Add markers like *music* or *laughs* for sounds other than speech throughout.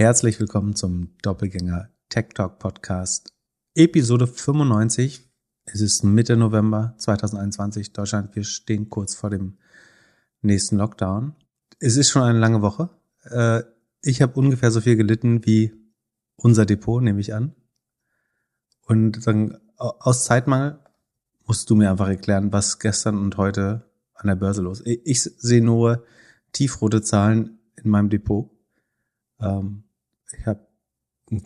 Herzlich willkommen zum Doppelgänger Tech Talk Podcast, Episode 95. Es ist Mitte November 2021. Deutschland, wir stehen kurz vor dem nächsten Lockdown. Es ist schon eine lange Woche. Äh, ich habe ungefähr so viel gelitten wie unser Depot, nehme ich an. Und dann aus Zeitmangel musst du mir einfach erklären, was gestern und heute an der Börse los. ist. Ich sehe nur tiefrote Zahlen in meinem Depot. Ähm, ich habe einen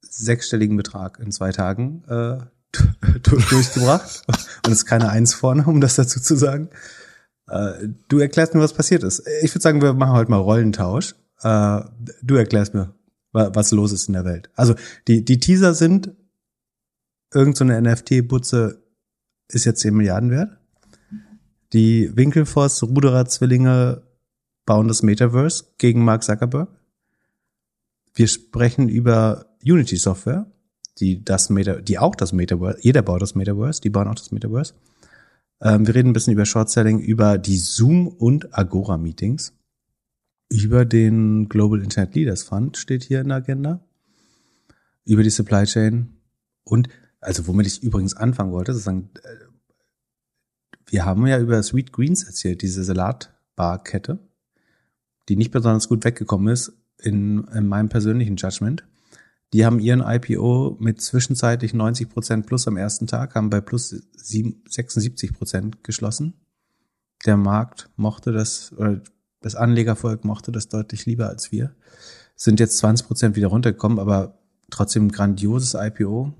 sechsstelligen Betrag in zwei Tagen äh, *laughs* durchgebracht. Und es ist keine Eins vorne, um das dazu zu sagen. Äh, du erklärst mir, was passiert ist. Ich würde sagen, wir machen heute mal Rollentausch. Äh, du erklärst mir, was los ist in der Welt. Also die, die Teaser sind, irgend so NFT-Butze ist jetzt 10 Milliarden wert. Die Winkelfoss Ruderer Zwillinge bauen das Metaverse gegen Mark Zuckerberg. Wir sprechen über Unity Software, die das Meta, die auch das Metaverse, jeder baut das Metaverse, die bauen auch das Metaverse. Ähm, wir reden ein bisschen über Short Selling, über die Zoom und Agora Meetings, über den Global Internet Leaders Fund steht hier in der Agenda, über die Supply Chain und also womit ich übrigens anfangen wollte, sozusagen, äh, wir haben ja über Sweet Greens erzählt, diese Salatbarkette, die nicht besonders gut weggekommen ist in, in meinem persönlichen Judgment. Die haben ihren IPO mit zwischenzeitlich 90 Prozent plus am ersten Tag, haben bei plus 76 Prozent geschlossen. Der Markt mochte das, oder das Anlegervolk mochte das deutlich lieber als wir. Sind jetzt 20 Prozent wieder runtergekommen, aber trotzdem grandioses IPO.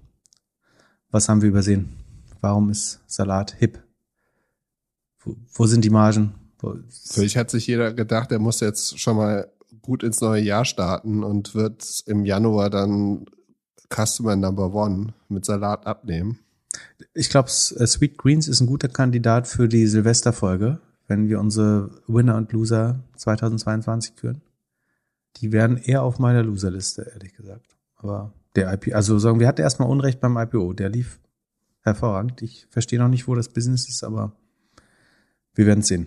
Was haben wir übersehen? Warum ist Salat hip? Wo, wo sind die Margen? Vielleicht hat sich jeder gedacht, er muss jetzt schon mal gut ins neue Jahr starten und wird im Januar dann Customer Number One mit Salat abnehmen. Ich glaube, äh, Sweet Greens ist ein guter Kandidat für die Silvesterfolge, wenn wir unsere Winner und Loser 2022 führen. Die wären eher auf meiner Loserliste, ehrlich gesagt. Aber der IPO, also sagen wir hatten erstmal Unrecht beim IPO, der lief hervorragend. Ich verstehe noch nicht, wo das Business ist, aber wir werden sehen.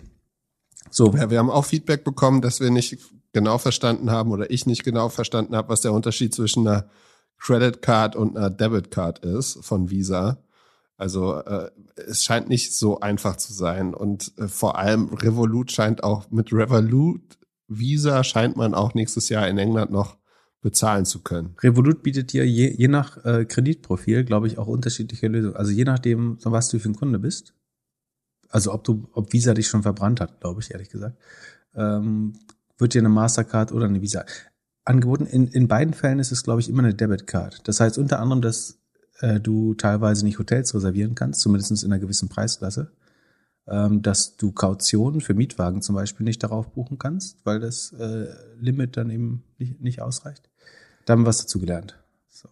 So. Ja, wir haben auch Feedback bekommen, dass wir nicht genau verstanden haben oder ich nicht genau verstanden habe, was der Unterschied zwischen einer Credit Card und einer Debit Card ist von Visa. Also äh, es scheint nicht so einfach zu sein und äh, vor allem Revolut scheint auch mit Revolut Visa scheint man auch nächstes Jahr in England noch bezahlen zu können. Revolut bietet dir je, je nach äh, Kreditprofil, glaube ich, auch unterschiedliche Lösungen. Also je nachdem, was du für ein Kunde bist. Also ob du, ob Visa dich schon verbrannt hat, glaube ich, ehrlich gesagt. Ähm, wird dir eine Mastercard oder eine Visa angeboten. In, in beiden Fällen ist es, glaube ich, immer eine Debitcard. Das heißt unter anderem, dass äh, du teilweise nicht Hotels reservieren kannst, zumindest in einer gewissen Preisklasse. Ähm, dass du Kautionen für Mietwagen zum Beispiel nicht darauf buchen kannst, weil das äh, Limit dann eben nicht, nicht ausreicht. Da haben wir was dazu gelernt. So.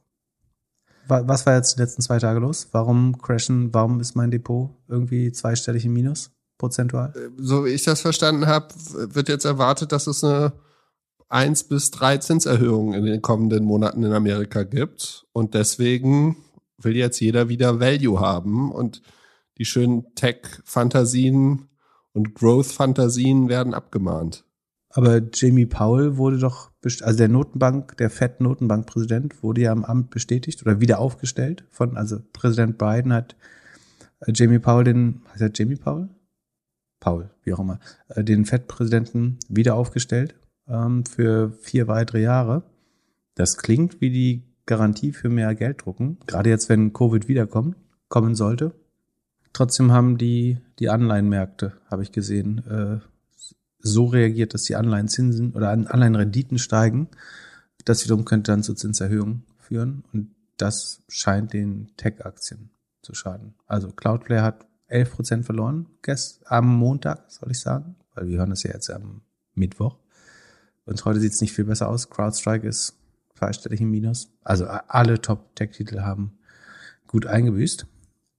Was war jetzt die letzten zwei Tage los? Warum crashen, warum ist mein Depot irgendwie zweistellig im Minus? Prozentual? Äh, so wie ich das verstanden habe, wird jetzt erwartet, dass es eine 1 bis 3 Zinserhöhungen in den kommenden Monaten in Amerika gibt. Und deswegen will jetzt jeder wieder Value haben und die schönen Tech-Fantasien und Growth-Fantasien werden abgemahnt. Aber Jamie Powell wurde doch, also der Notenbank, der Fed-Notenbankpräsident wurde ja am Amt bestätigt oder wieder aufgestellt von, also Präsident Biden hat äh, Jamie Powell den, heißt er Jamie Powell? Paul, wie auch immer, äh, den FED-Präsidenten wieder aufgestellt ähm, für vier weitere Jahre. Das klingt wie die Garantie für mehr Geld drucken, gerade jetzt, wenn Covid wiederkommt, kommen sollte. Trotzdem haben die, die Anleihenmärkte, habe ich gesehen, äh, so reagiert, dass die Anleihenzinsen oder Anleihenrenditen steigen. Das wiederum könnte dann zu Zinserhöhungen führen und das scheint den Tech-Aktien zu schaden. Also Cloudflare hat 11 Prozent verloren gest am Montag, soll ich sagen, weil wir hören das ja jetzt am Mittwoch. Und heute sieht es nicht viel besser aus. CrowdStrike ist zweistellig im Minus. Also alle Top-Tech-Titel haben gut eingebüßt.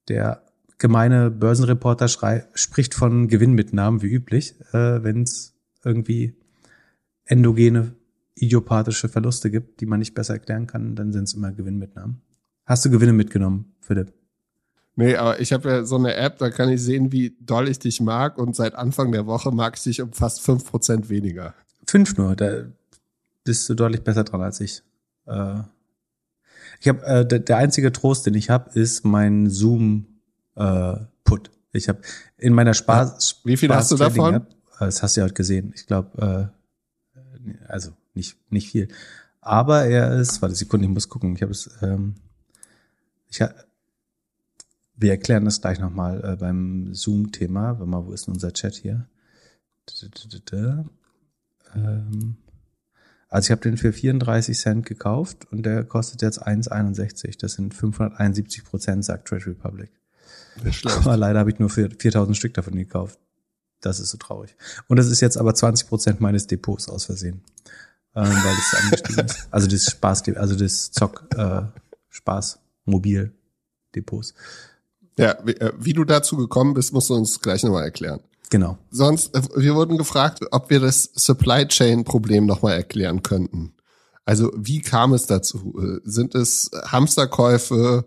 Der gemeine Börsenreporter schrei spricht von Gewinnmitnahmen wie üblich, äh, wenn es irgendwie endogene, idiopathische Verluste gibt, die man nicht besser erklären kann, dann sind es immer Gewinnmitnahmen. Hast du Gewinne mitgenommen, Philipp? Nee, aber ich habe ja so eine App, da kann ich sehen, wie doll ich dich mag und seit Anfang der Woche mag ich dich um fast fünf Prozent weniger. Fünf nur, da bist du deutlich besser dran als ich. Äh, ich habe äh, der, der einzige Trost, den ich habe, ist mein Zoom äh, Put. Ich habe in meiner Spaß. Wie viel hast du davon? App, äh, das hast du ja heute gesehen. Ich glaube, äh, also nicht nicht viel. Aber er ist, warte Sekunde, ich muss gucken. Ich habe es. Ähm, ich ha, wir erklären das gleich nochmal äh, beim Zoom-Thema. Warte mal, wo ist denn unser Chat hier? Ähm, also ich habe den für 34 Cent gekauft und der kostet jetzt 1,61. Das sind 571 Prozent, sagt Trade Republic. Aber leider habe ich nur für 4000 Stück davon gekauft. Das ist so traurig. Und das ist jetzt aber 20 Prozent meines Depots aus Versehen. Ähm, weil das angestiegen ist. Also das Spaß, also das Zock, äh, Spaß, Mobil Depots. Ja, wie, äh, wie du dazu gekommen bist, musst du uns gleich nochmal erklären. Genau. Sonst, äh, wir wurden gefragt, ob wir das Supply Chain Problem nochmal erklären könnten. Also, wie kam es dazu? Äh, sind es Hamsterkäufe?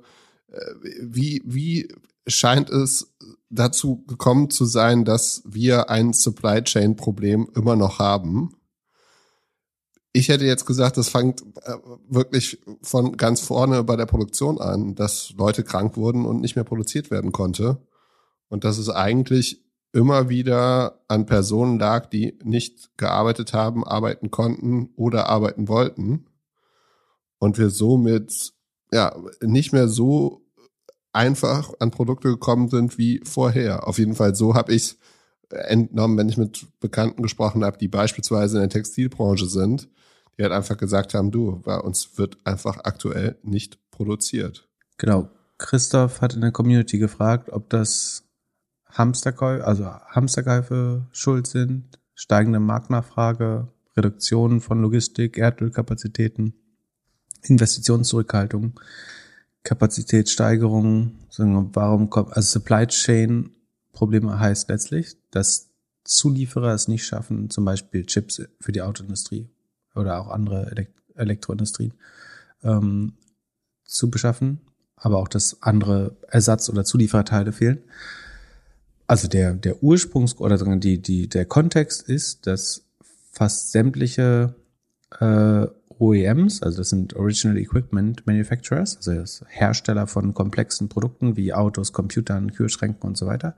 Wie, wie scheint es dazu gekommen zu sein, dass wir ein Supply Chain Problem immer noch haben? Ich hätte jetzt gesagt, das fängt wirklich von ganz vorne bei der Produktion an, dass Leute krank wurden und nicht mehr produziert werden konnte. Und dass es eigentlich immer wieder an Personen lag, die nicht gearbeitet haben, arbeiten konnten oder arbeiten wollten. Und wir somit ja nicht mehr so einfach an Produkte gekommen sind wie vorher. Auf jeden Fall so habe ich entnommen, wenn ich mit Bekannten gesprochen habe, die beispielsweise in der Textilbranche sind, die halt einfach gesagt haben, du, bei uns wird einfach aktuell nicht produziert. Genau. Christoph hat in der Community gefragt, ob das Hamsterkäufe, also Hamsterkäufe schuld sind, steigende Marktnachfrage, Reduktion von Logistik, Erdölkapazitäten, Investitionszurückhaltung, Kapazitätssteigerung, warum kommt, also Supply Chain Probleme heißt letztlich, dass Zulieferer es nicht schaffen, zum Beispiel Chips für die Autoindustrie oder auch andere Elekt Elektroindustrien ähm, zu beschaffen, aber auch, dass andere Ersatz- oder Zuliefererteile fehlen. Also der, der Ursprungs- oder die, die, der Kontext ist, dass fast sämtliche äh, OEMs, also das sind Original Equipment Manufacturers, also Hersteller von komplexen Produkten wie Autos, Computern, Kühlschränken und so weiter,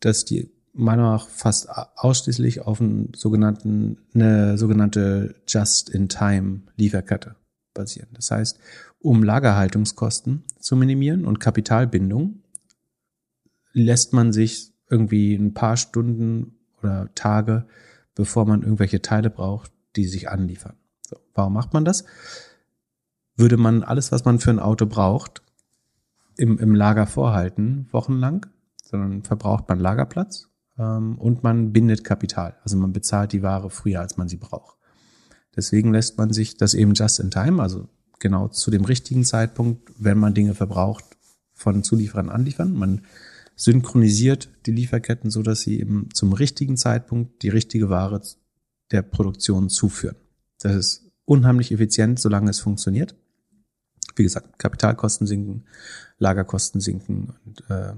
dass die meiner Meinung nach fast ausschließlich auf einen sogenannten, eine sogenannte Just-in-Time-Lieferkette basieren. Das heißt, um Lagerhaltungskosten zu minimieren und Kapitalbindung, lässt man sich irgendwie ein paar Stunden oder Tage, bevor man irgendwelche Teile braucht, die sich anliefern. So, warum macht man das? Würde man alles, was man für ein Auto braucht, im, im Lager vorhalten, wochenlang, sondern verbraucht man Lagerplatz ähm, und man bindet Kapital. Also man bezahlt die Ware früher, als man sie braucht. Deswegen lässt man sich das eben just in time, also genau zu dem richtigen Zeitpunkt, wenn man Dinge verbraucht, von Zulieferern anliefern. Man synchronisiert die Lieferketten so, dass sie eben zum richtigen Zeitpunkt die richtige Ware der Produktion zuführen. Das ist unheimlich effizient, solange es funktioniert. Wie gesagt, Kapitalkosten sinken, Lagerkosten sinken und äh,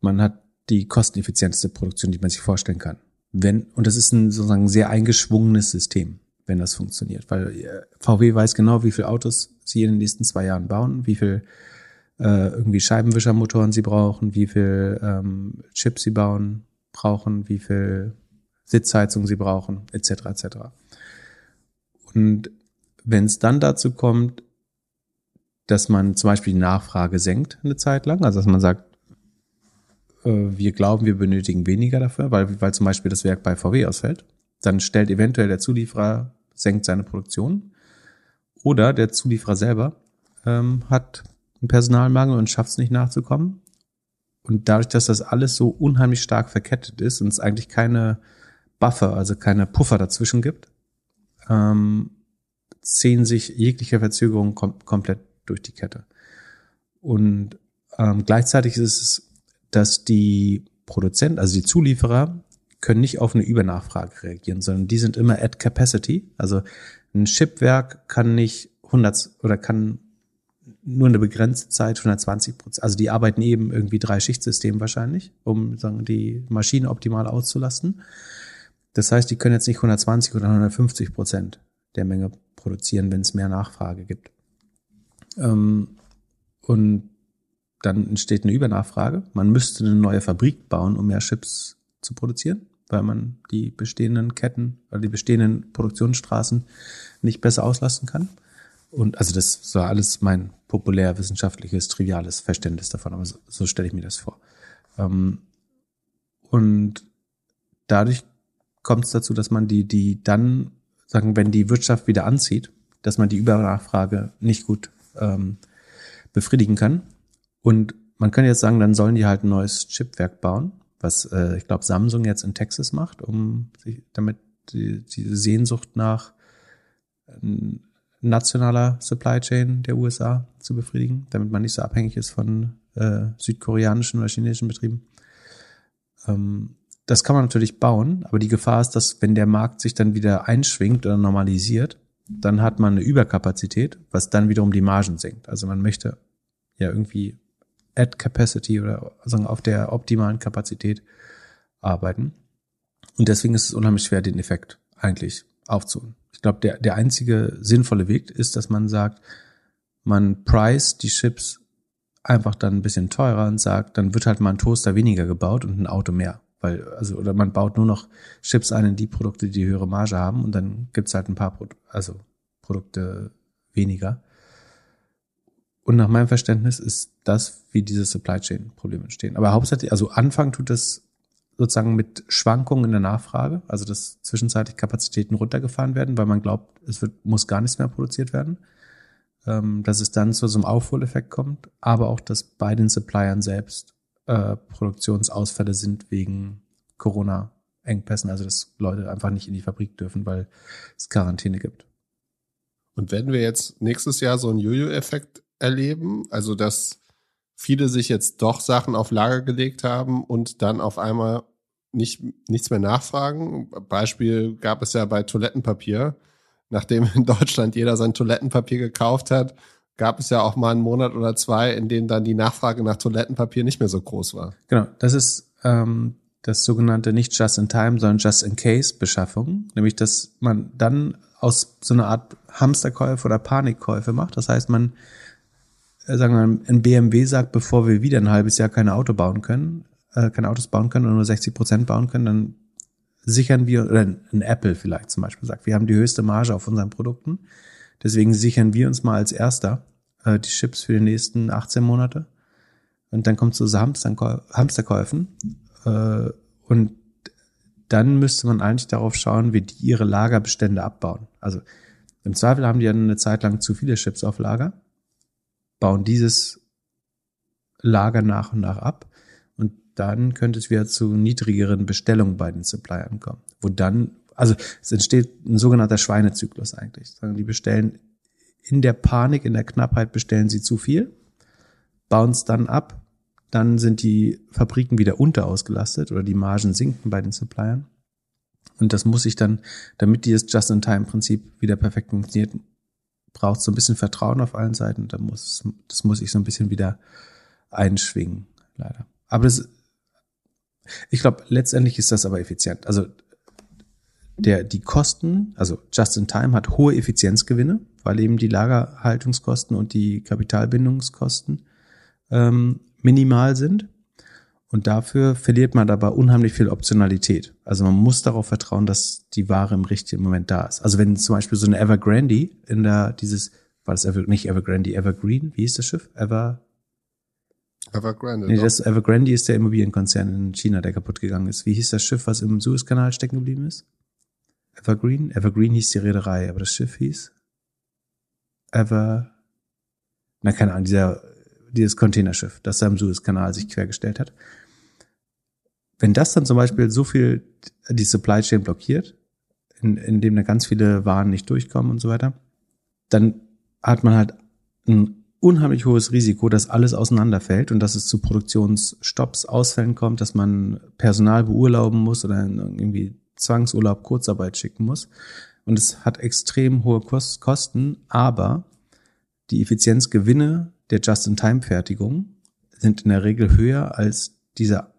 man hat die kosteneffizienteste Produktion, die man sich vorstellen kann. Wenn, und das ist ein sozusagen sehr eingeschwungenes System, wenn das funktioniert. Weil äh, VW weiß genau, wie viele Autos sie in den nächsten zwei Jahren bauen, wie viel äh, irgendwie Scheibenwischermotoren sie brauchen, wie viel ähm, Chips sie bauen, brauchen, wie viel Sitzheizung sie brauchen, etc. etc. Und wenn es dann dazu kommt, dass man zum Beispiel die Nachfrage senkt eine Zeit lang, also dass man sagt, wir glauben, wir benötigen weniger dafür, weil, weil zum Beispiel das Werk bei VW ausfällt, dann stellt eventuell der Zulieferer, senkt seine Produktion oder der Zulieferer selber ähm, hat einen Personalmangel und schafft es nicht nachzukommen. Und dadurch, dass das alles so unheimlich stark verkettet ist und es eigentlich keine Buffer, also keine Puffer dazwischen gibt, ähm, ziehen sich jegliche Verzögerungen kom komplett durch die Kette. Und ähm, gleichzeitig ist es, dass die Produzenten, also die Zulieferer, können nicht auf eine Übernachfrage reagieren, sondern die sind immer at capacity. Also ein Chipwerk kann nicht 100 oder kann nur eine begrenzte Zeit, 120 Prozent. Also die arbeiten eben irgendwie drei Schichtsystem wahrscheinlich, um sagen, die Maschine optimal auszulasten. Das heißt, die können jetzt nicht 120 oder 150 Prozent der Menge produzieren, wenn es mehr Nachfrage gibt. Ähm, und dann entsteht eine Übernachfrage. Man müsste eine neue Fabrik bauen, um mehr Chips zu produzieren, weil man die bestehenden Ketten oder die bestehenden Produktionsstraßen nicht besser auslasten kann. Und also das war alles mein populär wissenschaftliches, triviales Verständnis davon, aber so, so stelle ich mir das vor. Ähm, und dadurch kommt es dazu, dass man die, die dann, sagen, wenn die Wirtschaft wieder anzieht, dass man die Übernachfrage nicht gut ähm, befriedigen kann. Und man kann jetzt sagen, dann sollen die halt ein neues Chipwerk bauen, was äh, ich glaube Samsung jetzt in Texas macht, um sich damit die, diese Sehnsucht nach äh, nationaler Supply Chain der USA zu befriedigen, damit man nicht so abhängig ist von äh, südkoreanischen oder chinesischen Betrieben. Ähm, das kann man natürlich bauen, aber die Gefahr ist, dass wenn der Markt sich dann wieder einschwingt oder normalisiert, dann hat man eine Überkapazität, was dann wiederum die Margen senkt. Also man möchte ja irgendwie at capacity oder sagen auf der optimalen Kapazität arbeiten. Und deswegen ist es unheimlich schwer, den Effekt eigentlich aufzuholen. Ich glaube, der, der einzige sinnvolle Weg ist, dass man sagt, man price die Chips einfach dann ein bisschen teurer und sagt, dann wird halt mal ein Toaster weniger gebaut und ein Auto mehr. Weil, also, oder man baut nur noch Chips ein in die Produkte, die höhere Marge haben und dann gibt's halt ein paar Pro also Produkte weniger. Und nach meinem Verständnis ist das, wie diese Supply Chain Probleme entstehen. Aber hauptsächlich, also Anfang tut es sozusagen mit Schwankungen in der Nachfrage, also dass zwischenzeitlich Kapazitäten runtergefahren werden, weil man glaubt, es wird, muss gar nichts mehr produziert werden. Ähm, dass es dann zu so einem Aufholeffekt kommt, aber auch, dass bei den Suppliern selbst äh, Produktionsausfälle sind wegen Corona-Engpässen, also dass Leute einfach nicht in die Fabrik dürfen, weil es Quarantäne gibt. Und werden wir jetzt nächstes Jahr so einen Jojo-Effekt erleben, also dass viele sich jetzt doch Sachen auf Lager gelegt haben und dann auf einmal nicht, nichts mehr nachfragen. Beispiel gab es ja bei Toilettenpapier. Nachdem in Deutschland jeder sein Toilettenpapier gekauft hat, gab es ja auch mal einen Monat oder zwei, in denen dann die Nachfrage nach Toilettenpapier nicht mehr so groß war. Genau, das ist ähm, das sogenannte nicht just in time, sondern just in case Beschaffung, nämlich dass man dann aus so einer Art Hamsterkäufe oder Panikkäufe macht. Das heißt, man sagen wir, ein BMW sagt, bevor wir wieder ein halbes Jahr keine Auto bauen können, äh, keine Autos bauen können oder nur 60 Prozent bauen können, dann sichern wir, oder ein Apple vielleicht zum Beispiel sagt, wir haben die höchste Marge auf unseren Produkten Deswegen sichern wir uns mal als erster äh, die Chips für die nächsten 18 Monate. Und dann kommt es zu Hamsterkäufen. Äh, und dann müsste man eigentlich darauf schauen, wie die ihre Lagerbestände abbauen. Also im Zweifel haben die ja eine Zeit lang zu viele Chips auf Lager, bauen dieses Lager nach und nach ab und dann könnte es wieder zu niedrigeren Bestellungen bei den Suppliern kommen, wo dann also es entsteht ein sogenannter Schweinezyklus eigentlich. Die bestellen in der Panik, in der Knappheit bestellen sie zu viel, bauen es dann ab, dann sind die Fabriken wieder unterausgelastet oder die Margen sinken bei den Suppliern. Und das muss ich dann, damit dieses Just-in-Time-Prinzip wieder perfekt funktioniert, braucht so ein bisschen Vertrauen auf allen Seiten. Da muss, das muss ich so ein bisschen wieder einschwingen, leider. Aber das, ich glaube, letztendlich ist das aber effizient. Also der, die Kosten, also Just in Time hat hohe Effizienzgewinne, weil eben die Lagerhaltungskosten und die Kapitalbindungskosten ähm, minimal sind. Und dafür verliert man aber unheimlich viel Optionalität. Also man muss darauf vertrauen, dass die Ware im richtigen Moment da ist. Also wenn zum Beispiel so eine Evergrande in der, dieses, war das Ever, nicht Evergrande, Evergreen, wie hieß das Schiff? Ever, Evergrande. Nee, das Evergrande ist der Immobilienkonzern in China, der kaputt gegangen ist. Wie hieß das Schiff, was im Suezkanal stecken geblieben ist? Evergreen? Evergreen hieß die Reederei, aber das Schiff hieß Ever, na keine Ahnung, dieser, dieses Containerschiff, das da im Suezkanal sich quergestellt hat. Wenn das dann zum Beispiel so viel die Supply Chain blockiert, in, in dem da ganz viele Waren nicht durchkommen und so weiter, dann hat man halt ein unheimlich hohes Risiko, dass alles auseinanderfällt und dass es zu Produktionsstopps, Ausfällen kommt, dass man Personal beurlauben muss oder irgendwie Zwangsurlaub, Kurzarbeit schicken muss. Und es hat extrem hohe Kosten, aber die Effizienzgewinne der Just-in-Time-Fertigung sind in der Regel höher als dieser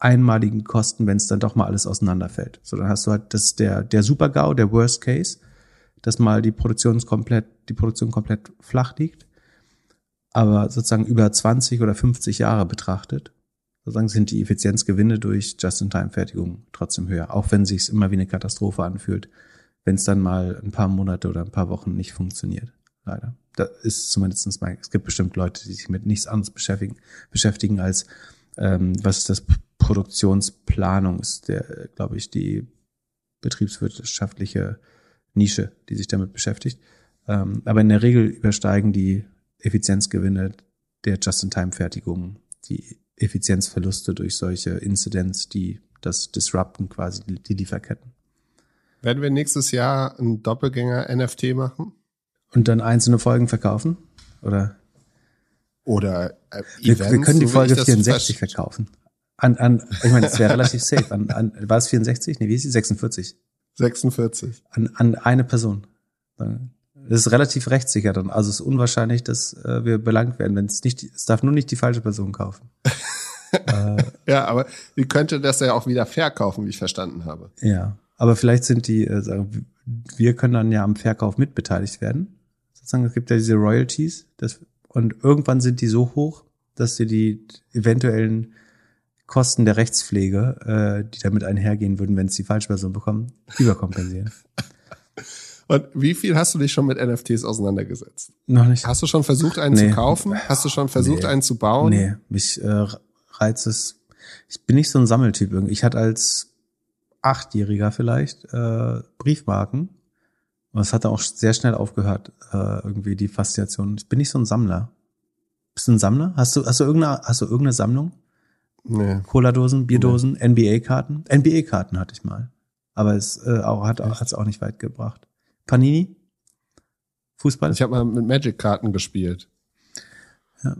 einmaligen Kosten, wenn es dann doch mal alles auseinanderfällt. So, dann hast du halt das der der Super-GAU, der Worst Case, dass mal die Produktion komplett die Produktion komplett flach liegt, aber sozusagen über 20 oder 50 Jahre betrachtet, sozusagen sind die Effizienzgewinne durch Just-in-Time-Fertigung trotzdem höher, auch wenn sich immer wie eine Katastrophe anfühlt, wenn es dann mal ein paar Monate oder ein paar Wochen nicht funktioniert. Leider. Da ist zumindest mein, es gibt bestimmt Leute, die sich mit nichts anderes beschäftigen, beschäftigen als ähm, was ist das Produktionsplanung ist der, glaube ich, die betriebswirtschaftliche Nische, die sich damit beschäftigt. Ähm, aber in der Regel übersteigen die Effizienzgewinne der Just-in-Time-Fertigung die Effizienzverluste durch solche Incidents, die das disrupten quasi die Lieferketten. Werden wir nächstes Jahr einen Doppelgänger-NFT machen? Und dann einzelne Folgen verkaufen? Oder? Oder äh, wir, wir können die Folge 64 verkaufen. An, an, ich meine, das wäre relativ safe. An, an, war es 64? Nee, wie ist sie? 46. 46. An, an eine Person. Das ist relativ rechtssicher dann. Also es ist unwahrscheinlich, dass äh, wir belangt werden, wenn es nicht, es darf nur nicht die falsche Person kaufen. *laughs* äh, ja, aber ihr könnte das ja auch wieder verkaufen, wie ich verstanden habe. Ja, aber vielleicht sind die, äh, wir können dann ja am Verkauf mitbeteiligt werden. Sozusagen, es gibt ja diese Royalties, das, und irgendwann sind die so hoch, dass sie die eventuellen Kosten der Rechtspflege, äh, die damit einhergehen würden, wenn es die falsche Person bekommen, überkompensieren. *laughs* Und wie viel hast du dich schon mit NFTs auseinandergesetzt? Noch nicht. Hast du schon versucht, einen nee. zu kaufen? Hast du schon versucht, nee. einen zu bauen? Nee, mich äh, reizt es. Ich bin nicht so ein Sammeltyp irgendwie. Ich hatte als Achtjähriger vielleicht äh, Briefmarken. Und es hat auch sehr schnell aufgehört, äh, irgendwie die Faszination. Ich bin nicht so ein Sammler. Bist du ein Sammler? Hast du, hast du irgendeine, hast du irgendeine Sammlung? Nee. Cola-Dosen, Bierdosen, nee. NBA-Karten? NBA-Karten hatte ich mal. Aber es äh, auch, hat es auch nicht weit gebracht. Panini? Fußball? Ich habe mal mit Magic-Karten gespielt. Ja.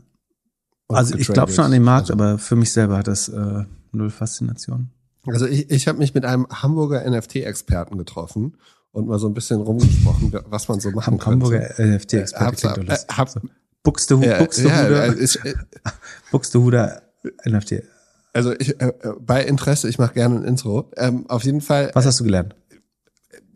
also ich glaube schon an den Markt, also. aber für mich selber hat das äh, null Faszination. Also ich, ich habe mich mit einem Hamburger NFT-Experten getroffen und mal so ein bisschen rumgesprochen, was man so machen kann. Hamburger NFT-Experte äh, hab, hab, Buxtehude, äh, Buxtehude, äh, *laughs* Buxtehude NFT. Also ich, äh, bei Interesse, ich mache gerne ein Intro. Ähm, auf jeden Fall. Was hast du gelernt?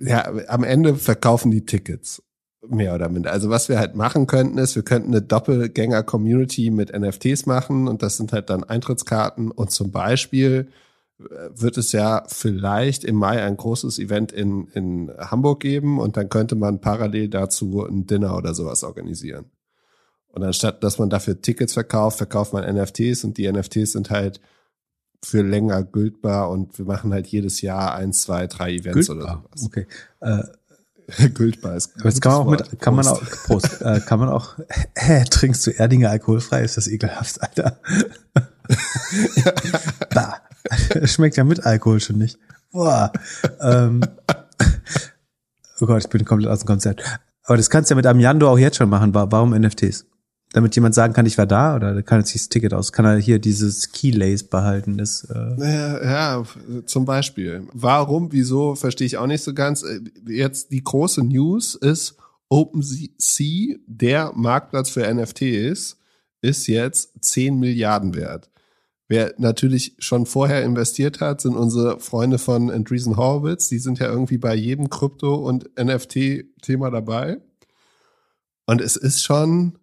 ja, am Ende verkaufen die Tickets. Mehr oder minder. Also was wir halt machen könnten, ist, wir könnten eine Doppelgänger-Community mit NFTs machen und das sind halt dann Eintrittskarten und zum Beispiel äh, wird es ja vielleicht im Mai ein großes Event in, in Hamburg geben und dann könnte man parallel dazu ein Dinner oder sowas organisieren. Und anstatt, dass man dafür Tickets verkauft, verkauft man NFTs und die NFTs sind halt für länger gültbar und wir machen halt jedes Jahr ein, zwei, drei Events gültbar. oder sowas. Okay. Äh, *laughs* gültbar ist. Das kann man auch mit, kann man auch, Prost, äh, kann man auch, *laughs* äh, trinkst du Erdinger alkoholfrei? Ist das ekelhaft, Alter? *laughs* bah. Schmeckt ja mit Alkohol schon nicht. Boah. Ähm, oh Gott, ich bin komplett aus dem Konzert. Aber das kannst du ja mit einem Jando auch jetzt schon machen. Warum NFTs? Damit jemand sagen kann, ich war da oder kann er sich das Ticket aus? Kann er hier dieses Keylace behalten? Das, äh ja, ja, zum Beispiel. Warum, wieso, verstehe ich auch nicht so ganz. Äh, jetzt die große News ist, OpenSea, der Marktplatz für NFTs, ist jetzt 10 Milliarden wert. Wer natürlich schon vorher investiert hat, sind unsere Freunde von Andreessen Horowitz. Die sind ja irgendwie bei jedem Krypto- und NFT-Thema dabei. Und es ist schon,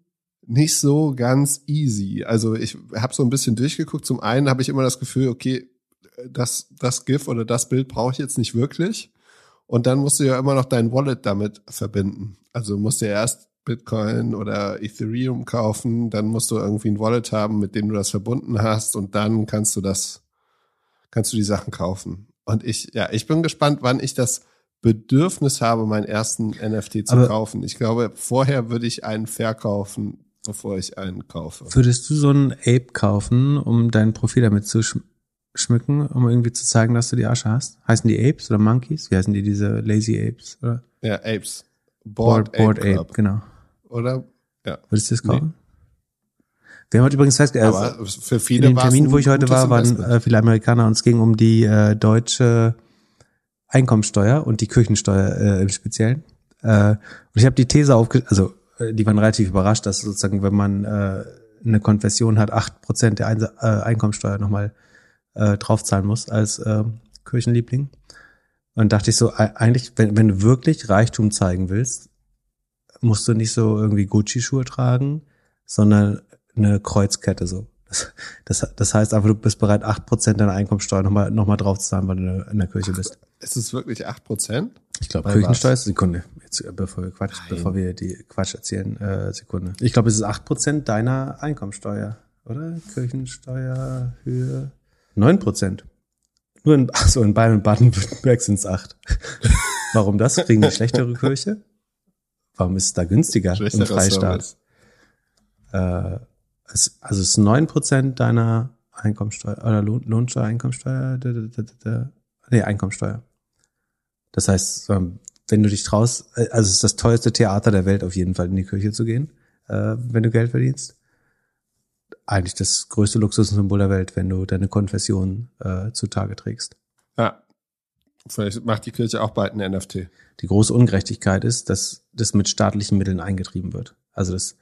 nicht so ganz easy. Also ich habe so ein bisschen durchgeguckt. Zum einen habe ich immer das Gefühl, okay, das, das GIF oder das Bild brauche ich jetzt nicht wirklich. Und dann musst du ja immer noch dein Wallet damit verbinden. Also musst du ja erst Bitcoin oder Ethereum kaufen, dann musst du irgendwie ein Wallet haben, mit dem du das verbunden hast und dann kannst du das, kannst du die Sachen kaufen. Und ich, ja, ich bin gespannt, wann ich das Bedürfnis habe, meinen ersten NFT zu Aber kaufen. Ich glaube, vorher würde ich einen verkaufen, bevor ich einen kaufe. Würdest du so einen Ape kaufen, um dein Profil damit zu schmücken, um irgendwie zu zeigen, dass du die Asche hast? Heißen die Apes oder Monkeys? Wie heißen die, diese Lazy Apes, oder? Ja, Apes. Board, Board, Ape, Ape genau. Oder? Ja. Würdest du das kaufen? Nee. Wir haben heute übrigens festgestellt, also für viele in dem Termin, wo ich heute war, waren äh, viele Amerikaner und es ging um die äh, deutsche Einkommensteuer und die Kirchensteuer äh, im Speziellen. Äh, und ich habe die These aufge... Also äh, die waren relativ überrascht, dass sozusagen, wenn man äh, eine Konfession hat, acht Prozent der Ein äh, Einkommensteuer nochmal äh, draufzahlen musst als äh, Kirchenliebling. Und dachte ich so, eigentlich, wenn, wenn du wirklich Reichtum zeigen willst, musst du nicht so irgendwie Gucci-Schuhe tragen, sondern eine Kreuzkette so. Das, das, das heißt einfach, du bist bereit, acht Prozent deiner Einkommensteuer nochmal noch mal draufzuzahlen, weil du in der Kirche bist. Ist es wirklich acht Prozent? Ich glaube, Kirchensteuer ist Sekunde. Jetzt, äh, bevor wir Quatsch, Nein. bevor wir die Quatsch erzählen, äh, Sekunde. Ich glaube, es ist acht Prozent deiner Einkommensteuer, oder? Kirchensteuerhöhe neun Prozent. Nur in, ach so, in Bayern und Baden-Württemberg sind es acht. *laughs* Warum das? Kriegen die schlechtere Kirche? Warum ist es da günstiger im Freistaat? Äh, es, also es ist neun Prozent deiner Einkommensteuer oder Lohn, Lohnsteuer, Einkommensteuer, nee, Einkommensteuer. Das heißt, ähm, wenn du dich traust, äh, also es ist das teuerste Theater der Welt auf jeden Fall in die Kirche zu gehen, äh, wenn du Geld verdienst. Eigentlich das größte Luxussymbol der Welt, wenn du deine Konfession äh, zutage trägst. Ja. Vielleicht macht die Kirche auch bald ein NFT. Die große Ungerechtigkeit ist, dass das mit staatlichen Mitteln eingetrieben wird. Also dass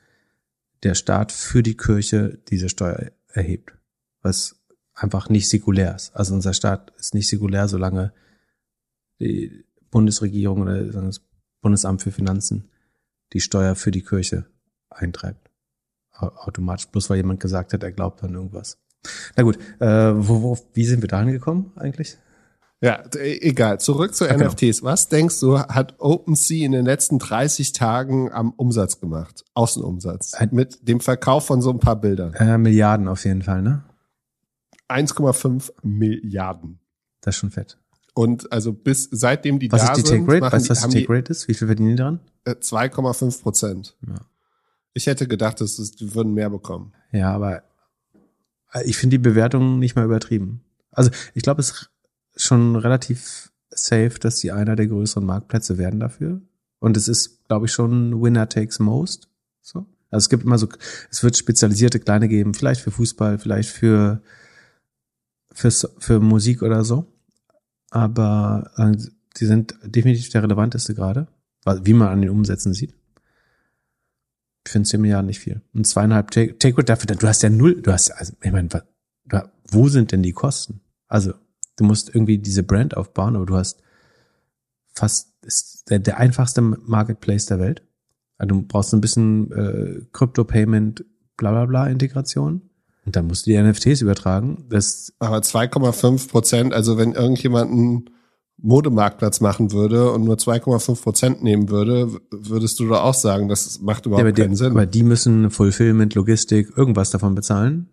der Staat für die Kirche diese Steuer erhebt, was einfach nicht säkulär ist. Also unser Staat ist nicht säkulär, solange die Bundesregierung oder das Bundesamt für Finanzen die Steuer für die Kirche eintreibt. Automatisch, bloß weil jemand gesagt hat, er glaubt an irgendwas. Na gut, äh, wo, wo, wie sind wir dahin gekommen eigentlich? Ja, egal. Zurück zu ja, genau. NFTs. Was denkst du, hat OpenSea in den letzten 30 Tagen am Umsatz gemacht? Außenumsatz. Ein, mit dem Verkauf von so ein paar Bildern. Äh, Milliarden auf jeden Fall, ne? 1,5 Milliarden. Das ist schon fett. Und also bis seitdem die was da ist die Take Rate? Weißt du, was die Take Rate ist? Wie viel verdienen die dran? 2,5 äh, Prozent. Ja. Ich hätte gedacht, dass es, die würden mehr bekommen. Ja, aber äh, ich finde die Bewertung nicht mal übertrieben. Also ich glaube, es schon relativ safe, dass sie einer der größeren Marktplätze werden dafür. Und es ist, glaube ich, schon Winner takes most. So. Also es gibt immer so, es wird spezialisierte kleine geben, vielleicht für Fußball, vielleicht für, für, für Musik oder so aber äh, sie sind definitiv der relevanteste gerade, wie man an den Umsätzen sieht. Ich finde 10 Milliarden nicht viel. Und zweieinhalb Take, Take dafür, du hast ja null, du hast, also, ich meine, wo sind denn die Kosten? Also, du musst irgendwie diese Brand aufbauen, aber du hast fast, ist der, der einfachste Marketplace der Welt. Also du brauchst ein bisschen äh, Crypto-Payment, bla bla bla Integration. Und dann musst du die NFTs übertragen. Das Aber 2,5 Prozent, also wenn irgendjemand einen Modemarktplatz machen würde und nur 2,5 Prozent nehmen würde, würdest du doch auch sagen, das macht überhaupt ja, keinen die, Sinn. Aber die müssen Fulfillment, Logistik, irgendwas davon bezahlen.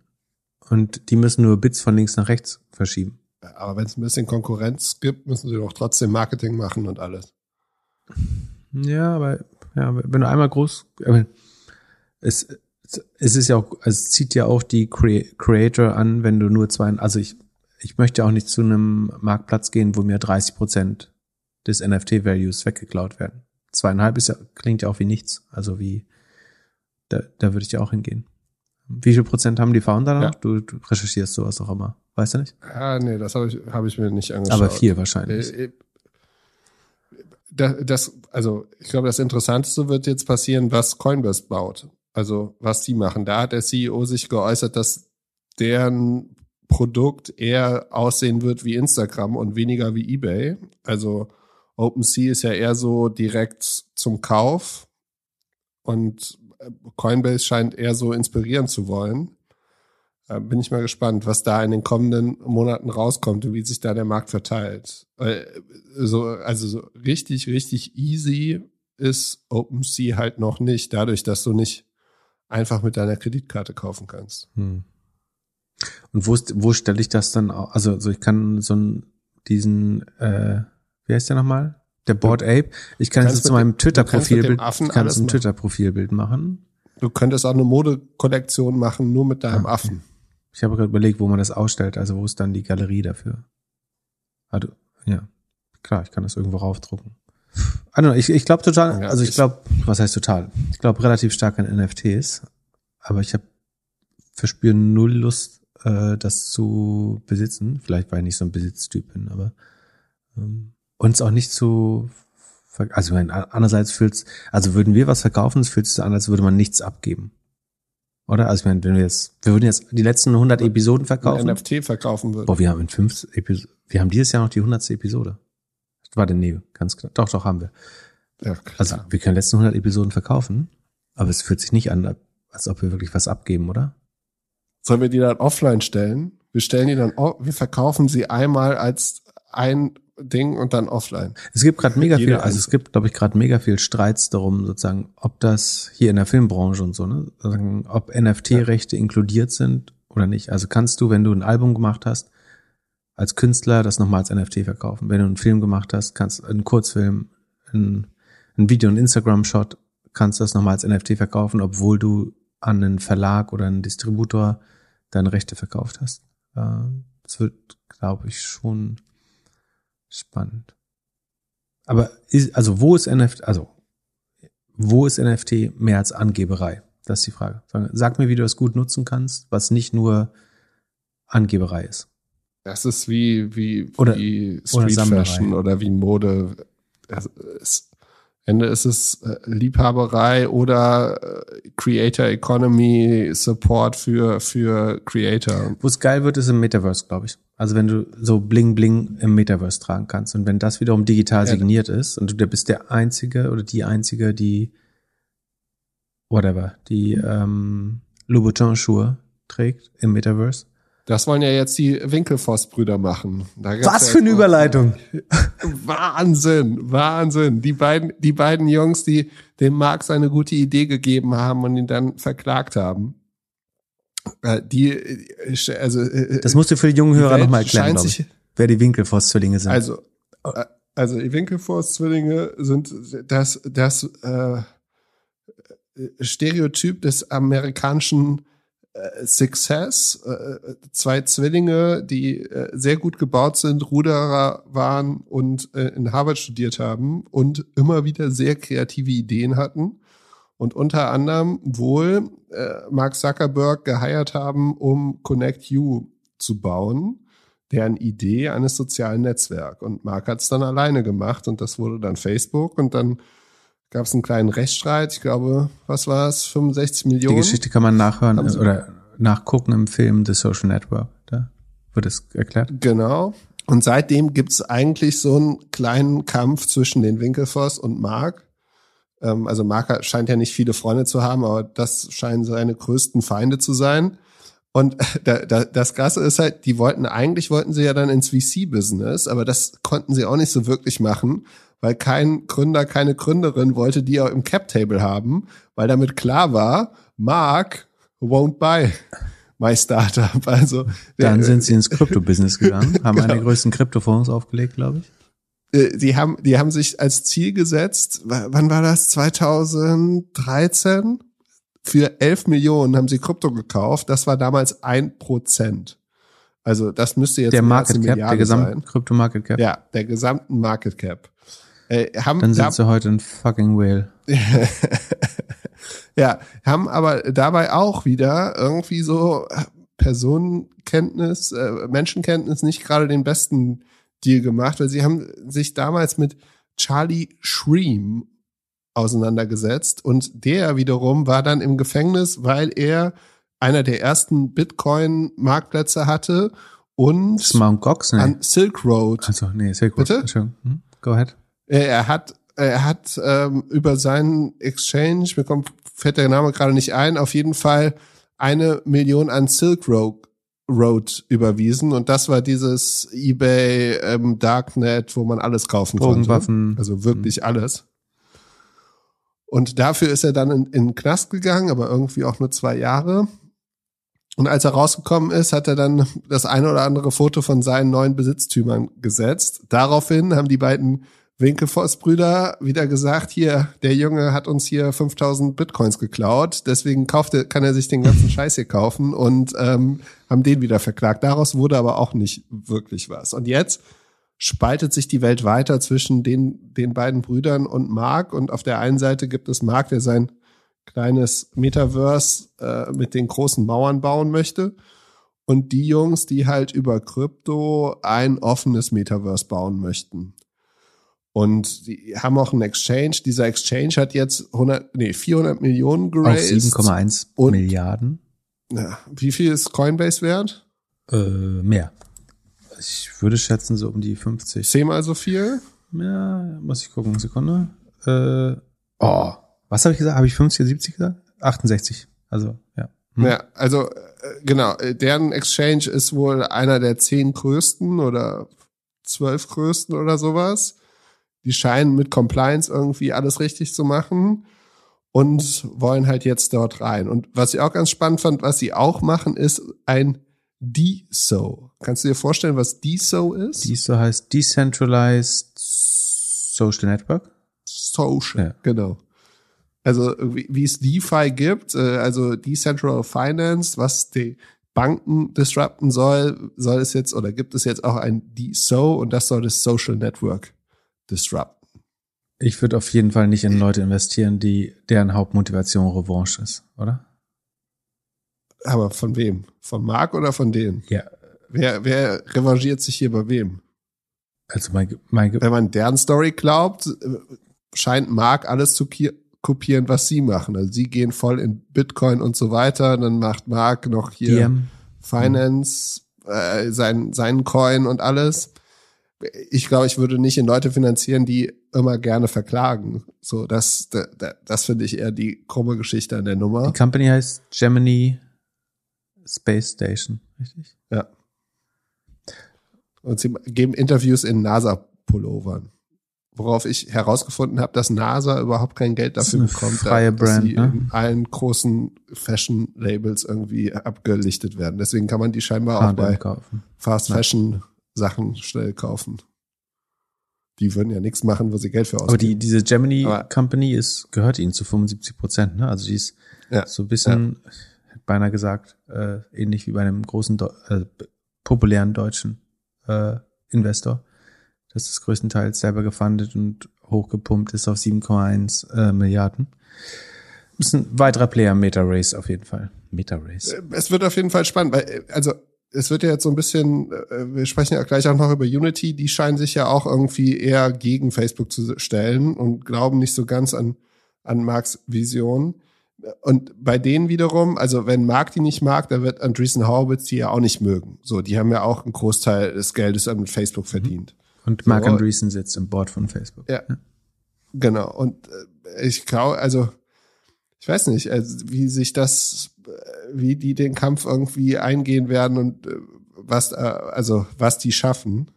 Und die müssen nur Bits von links nach rechts verschieben. Aber wenn es ein bisschen Konkurrenz gibt, müssen sie doch trotzdem Marketing machen und alles. Ja, aber ja, wenn du einmal groß, es, es ist ja auch, es zieht ja auch die Creator an, wenn du nur zwei, also ich, ich möchte auch nicht zu einem Marktplatz gehen, wo mir 30 Prozent des NFT-Values weggeklaut werden. Zweieinhalb ist ja, klingt ja auch wie nichts. Also wie, da, da würde ich ja auch hingehen. Wie viel Prozent haben die Founder noch? Ja. Du, du recherchierst sowas auch immer. Weißt du nicht? Ah, nee, das habe ich, hab ich mir nicht angeschaut. Aber viel wahrscheinlich. Äh, äh, das, das, also ich glaube, das Interessanteste wird jetzt passieren, was Coinbase baut. Also was die machen. Da hat der CEO sich geäußert, dass deren Produkt eher aussehen wird wie Instagram und weniger wie eBay. Also OpenSea ist ja eher so direkt zum Kauf und Coinbase scheint eher so inspirieren zu wollen. Bin ich mal gespannt, was da in den kommenden Monaten rauskommt und wie sich da der Markt verteilt. So, also so richtig, richtig easy ist OpenSea halt noch nicht, dadurch, dass du nicht einfach mit deiner Kreditkarte kaufen kannst. Hm. Und wo, wo stelle ich das dann auch? Also, also ich kann so einen, diesen, äh, wie heißt der nochmal? Der Board Ape. Ich kann jetzt zu meinem Twitter-Profilbild, ich kann ein Twitter-Profilbild machen. Du könntest auch eine Modekollektion machen, nur mit deinem ah, okay. Affen. Ich habe gerade überlegt, wo man das ausstellt, also wo ist dann die Galerie dafür? Also, ja. Klar, ich kann das irgendwo raufdrucken. *laughs* Also ich, ich glaube total, also ich glaube, was heißt total? Ich glaube relativ stark an NFTs, aber ich habe verspüre null Lust, äh, das zu besitzen. Vielleicht, weil ich nicht so ein Besitztyp bin, aber ähm, uns auch nicht zu also wenn, andererseits fühlt's, also würden wir was verkaufen, es fühlt sich an, als würde man nichts abgeben. Oder? Also, ich meine, wenn wir jetzt, wir würden jetzt die letzten 100 Episoden verkaufen. NFT verkaufen würden. Boah, wir haben in fünf Episoden, wir haben dieses Jahr noch die 100. Episode. War denn nee, ganz klar. Doch, doch, haben wir. Ja, klar. Also, wir können letzten 100 Episoden verkaufen, aber es fühlt sich nicht an, als ob wir wirklich was abgeben, oder? Sollen wir die dann offline stellen? Wir stellen die dann, wir verkaufen sie einmal als ein Ding und dann offline. Es gibt gerade mega viel, also es gibt, glaube ich, gerade mega viel Streits darum, sozusagen, ob das hier in der Filmbranche und so, ne, sozusagen, ob NFT-Rechte inkludiert sind oder nicht. Also kannst du, wenn du ein Album gemacht hast, als Künstler das nochmal als NFT verkaufen. Wenn du einen Film gemacht hast, kannst einen Kurzfilm, ein, ein Video, ein Instagram-Shot, kannst du das nochmal als NFT verkaufen, obwohl du an einen Verlag oder einen Distributor deine Rechte verkauft hast. Äh, Das wird, glaube ich, schon spannend. Aber ist, also wo ist NFT, also wo ist NFT mehr als Angeberei? Das ist die Frage. Sag- mir, wie du das gut nutzen kannst, was nicht nur Angeberei ist. Das ist wie, wie, Oder- wie oder Street Sammlerei. Fashion oder wie Mode. Ist, Ende ist es äh, Liebhaberei oder äh, Creator Economy Support für, für Creator. Wo es geil wird, ist im Metaverse, glaube ich. Also wenn du so Bling Bling im Metaverse tragen kannst und wenn das wiederum digital Ja. signiert ist und du bist der Einzige oder die Einzige, die whatever, die ähm, Louboutin-Schuhe trägt im Metaverse. Das wollen ja jetzt die Winkelfoss-Brüder machen. Was ja für eine Überleitung! *laughs* Wahnsinn, Wahnsinn. Die beiden, die beiden Jungs, die dem Marx eine gute Idee gegeben haben und ihn dann verklagt haben. Äh, Die, äh, also, äh, Das musst du für die jungen Hörer nochmal erklären, glaube ich. Wer die Winkelfoss-Zwillinge sind. Also, also die Winkelforce-Zwillinge sind das, das äh, Stereotyp des amerikanischen Success. Äh, zwei Zwillinge, die äh, sehr gut gebaut sind, Ruderer waren und äh, in Harvard studiert haben und immer wieder sehr kreative Ideen hatten. Und unter anderem wohl äh, Mark Zuckerberg geheiert haben, um Connect You zu bauen deren Idee eines sozialen Netzwerks. Und Mark hat es dann alleine gemacht und das wurde dann Facebook und dann gab es einen kleinen Rechtsstreit. Ich glaube, was war es? 65 die Millionen. Geschichte kann man nachhören Haben oder nachgucken im Film The Social Network. Da wird es erklärt. Genau. Und seitdem gibt es eigentlich so einen kleinen Kampf zwischen den Winkelfoss und Mark. Ähm, also Mark scheint ja nicht viele Freunde zu haben, aber das scheinen seine größten Feinde zu sein. Und *laughs* da, da, das Krasse ist halt, die wollten, eigentlich wollten sie ja dann ins VC-Business, aber das konnten sie auch nicht so wirklich machen, weil kein Gründer, keine Gründerin wollte die auch im Cap-Table haben, weil damit klar war, Mark won't buy my startup. Also Dann sind sie ins Krypto-Business gegangen, *laughs* haben eine der Genau. größten Kryptofonds aufgelegt, glaube ich. äh, die haben, die haben sich als Ziel gesetzt, wa- wann war das? 2013? Für 11 Millionen haben sie Krypto gekauft. Das war damals ein Prozent. Also das müsste jetzt Der Market Cap, der Milliarde gesamte sein. Krypto-Market Cap. Ja, der gesamten Market Cap. Äh, haben Dann da, sind sie heute ein fucking Whale. *laughs* ja, haben aber dabei auch wieder irgendwie so äh, Personenkenntnis, äh, Menschenkenntnis nicht gerade den besten Deal gemacht, weil sie haben sich damals mit Charlie Shreem auseinandergesetzt und der wiederum war dann im Gefängnis, weil er einer der ersten Bitcoin-Marktplätze hatte und Mount Gox, ne? an Silk Road Also, nee, sehr gut. Bitte? Hm? Go ahead. Äh, Er hat, er hat ähm, über seinen Exchange, mir kommt, fällt der Name gerade nicht ein, auf jeden Fall eine Million an Silk Road, Road überwiesen und das war dieses eBay ähm, Darknet, wo man alles kaufen konnte. Waffen. Also wirklich alles. Und dafür ist er dann in, in den Knast gegangen, aber irgendwie auch nur zwei Jahre. Und als er rausgekommen ist, hat er dann das eine oder andere Foto von seinen neuen Besitztümern gesetzt. Daraufhin haben die beiden Winkelfoss-Brüder wieder gesagt, hier, der Junge hat uns hier 5000 Bitcoins geklaut, deswegen kauft er, kann er sich den ganzen Scheiß hier kaufen und ähm, haben den wieder verklagt. Daraus wurde aber auch nicht wirklich was. Und jetzt spaltet sich die Welt weiter zwischen den, den beiden Brüdern und Mark. Und auf der einen Seite gibt es Mark, der sein kleines Metaverse äh, mit den großen Mauern bauen möchte. Und die Jungs, die halt über Krypto ein offenes Metaverse bauen möchten. Und die haben auch einen Exchange. Dieser Exchange hat jetzt 100, nee, 400 Millionen Auf geraced. 7,1 Und- Milliarden. Ja, wie viel ist Coinbase wert? Äh, mehr. Ich würde schätzen, so um die 50. Zehnmal so viel? Ja, muss ich gucken. Sekunde. Äh, oh, was habe ich gesagt? Habe ich 50 oder 70 gesagt? 68. Also, ja. Hm. Ja, also äh, genau, deren Exchange ist wohl einer der zehn größten oder zwölf größten oder sowas. Die scheinen mit Compliance irgendwie alles richtig zu machen und wollen halt jetzt dort rein. Und was ich auch ganz spannend fand, was sie auch machen, ist ein DSO. Kannst du dir vorstellen, was DSO ist? Dies so heißt Decentralized Social Network. Social, Ja. genau. Also wie, wie es DeFi gibt, äh, also Decentral Finance, was die Banken disrupten soll, soll es jetzt oder gibt es jetzt auch ein DSO und das soll das Social Network disrupten. Ich würde auf jeden Fall nicht in Leute investieren, die deren Hauptmotivation Revanche ist, oder? Aber von wem? Von Mark oder von denen? Ja. Wer, wer revanchiert sich hier bei wem? Also mein, mein, Wenn man deren Story glaubt, äh, scheint Mark alles zu kopieren, was sie machen. Also sie gehen voll in Bitcoin und so weiter. Dann macht Mark noch hier Diem. Finance, äh, sein, seinen Coin und alles. Ich glaube, ich würde nicht in Leute finanzieren, die immer gerne verklagen. So, das, das, das finde ich eher die krumme Geschichte an der Nummer. Die Company heißt Gemini Space Station, richtig? Ja. Und sie geben Interviews in NASA-Pullovern. Worauf ich herausgefunden habe, dass NASA überhaupt kein Geld dafür bekommt, dass Brand, sie ne? in allen großen Fashion-Labels irgendwie abgelichtet werden. Deswegen kann man die scheinbar auch H&M bei kaufen. Fast Ja. Sachen schnell kaufen. Die würden ja nichts machen, wo sie Geld für ausgeben. Aber die, diese Gemini Aber- Company ist, gehört ihnen zu 75 Prozent, ne? Also die ist Ja. so ein bisschen, hätte beinahe gesagt, äh, ähnlich wie bei einem großen, Deu äh, populären deutschen äh, Investor. Das ist größtenteils selber gefundet und hochgepumpt ist auf 7,1 äh, Milliarden. Ist ein weiterer Player im Meta-Race auf jeden Fall. Meta-Race. Äh, es wird auf jeden Fall spannend, weil, äh, also, es wird ja jetzt so ein bisschen, äh, wir sprechen ja gleich auch noch über Unity, die scheinen sich ja auch irgendwie eher gegen Facebook zu stellen und glauben nicht so ganz an, an Marks Vision. Und bei denen wiederum, also wenn Mark die nicht mag, dann wird Andreessen Horowitz die ja auch nicht mögen. So, die haben ja auch einen Großteil des Geldes an Facebook verdient. Und Mark So. Andreessen sitzt im Board von Facebook. Ja. Genau. Und äh, ich glaube, also, ich weiß nicht, also, wie sich das, wie die den Kampf irgendwie eingehen werden und äh, was, äh, also, was die schaffen.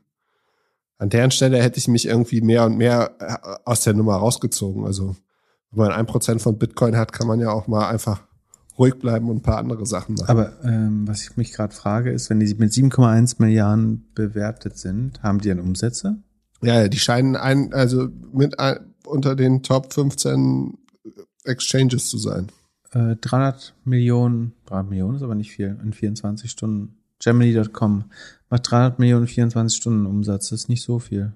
An deren Stelle hätte ich mich irgendwie mehr und mehr äh, aus der Nummer rausgezogen. Also, wenn man ein Prozent von Bitcoin hat, kann man ja auch mal einfach ruhig bleiben und ein paar andere Sachen machen. Aber ähm, was ich mich gerade frage, ist, wenn die mit 7,1 Milliarden bewertet sind, haben die dann Umsätze? Ja, ja, die scheinen ein, also mit ein, unter den Top 15 Exchanges zu sein. Äh, 300 Millionen, 300 Millionen ist aber nicht viel, in 24 Stunden. Gemini.com macht 300 Millionen in 24 Stunden Umsatz, das ist nicht so viel.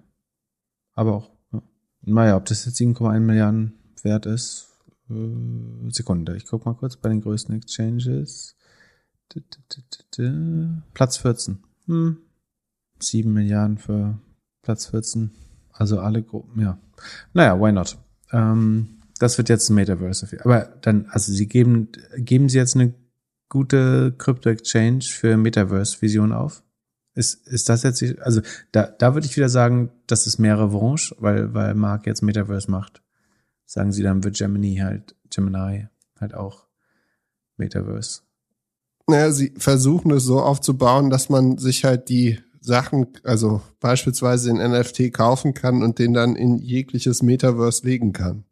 Aber auch, ja. naja, ob das jetzt 7,1 Milliarden wert ist, äh, Sekunde, ich guck mal kurz bei den größten Exchanges. Platz 14. Hm. 7 Milliarden für Platz 14. Also alle Gruppen, ja. Naja, why not? Ähm, das wird jetzt ein Metaverse. Aber dann, also sie geben, geben sie jetzt eine gute Crypto-Exchange für Metaverse-Vision auf? Ist, ist das jetzt, also da, da würde ich wieder sagen, das ist mehr Revanche, weil, weil Mark jetzt Metaverse macht. Sagen sie dann wird Gemini halt, Gemini halt auch Metaverse. Naja, sie versuchen es so aufzubauen, dass man sich halt die Sachen, also beispielsweise den NFT kaufen kann und den dann in jegliches Metaverse legen kann.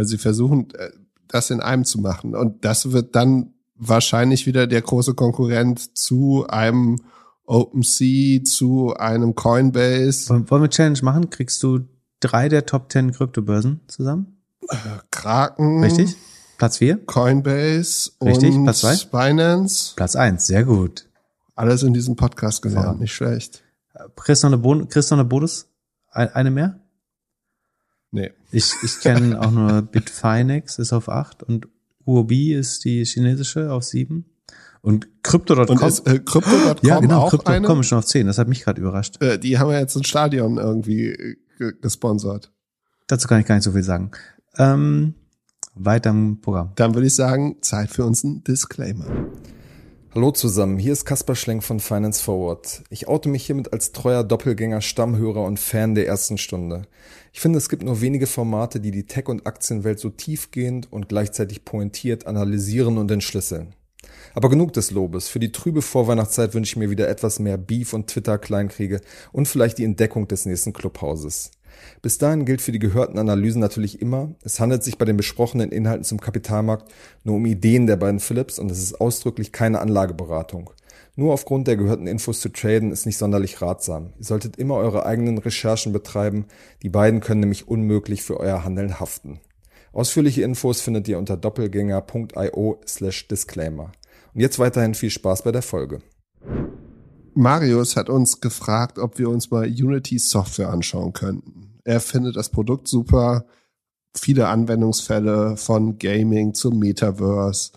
Also sie versuchen, äh, das in einem zu machen. Und das wird dann wahrscheinlich wieder der große Konkurrent zu einem OpenSea, zu einem Coinbase. Wollen wir Challenge machen? Kriegst du drei der Top 10 Kryptobörsen zusammen? Kraken, Richtig? Platz vier? Coinbase Richtig, und Platz zwei? Binance. Platz eins, sehr gut. Alles in diesem Podcast gelernt, nicht schlecht. Kriegst du noch eine, Bon kriegst du noch eine Bonus? Ein- Eine mehr? Nee. Ich, ich kenne auch nur Bitfinex ist auf 8 und Huobi ist die chinesische auf 7. Und Crypto.com. Und ist äh, Crypto.com ja, genau, auch Crypto.com ist schon auf 10. Das hat mich gerade überrascht. Äh, die haben ja jetzt ein Stadion irgendwie äh, gesponsert. Dazu kann ich gar nicht so viel sagen. Ähm, weiter im Programm. Dann würde ich sagen, Zeit für uns ein Disclaimer. Hallo zusammen, hier ist Kaspar Schlenk von Finance Forward. Ich oute mich hiermit als treuer Doppelgänger, Stammhörer und Fan der ersten Stunde. Ich finde, es gibt nur wenige Formate, die die Tech- und Aktienwelt so tiefgehend und gleichzeitig pointiert analysieren und entschlüsseln. Aber genug des Lobes. Für die trübe Vorweihnachtszeit wünsche ich mir wieder etwas mehr Beef und Twitter-Kleinkriege und vielleicht die Entdeckung des nächsten Clubhauses. Bis dahin gilt für die gehörten Analysen natürlich immer, es handelt sich bei den besprochenen Inhalten zum Kapitalmarkt nur um Ideen der beiden Philips und es ist ausdrücklich keine Anlageberatung. Nur aufgrund der gehörten Infos zu traden ist nicht sonderlich ratsam. Ihr solltet immer eure eigenen Recherchen betreiben, die beiden können nämlich unmöglich für euer Handeln haften. Ausführliche Infos findet ihr unter doppelgänger.io slash disclaimer. Und jetzt weiterhin viel Spaß bei der Folge. Marius hat uns gefragt, ob wir uns mal Unity Software anschauen könnten. Er findet das Produkt super, viele Anwendungsfälle von Gaming zum Metaverse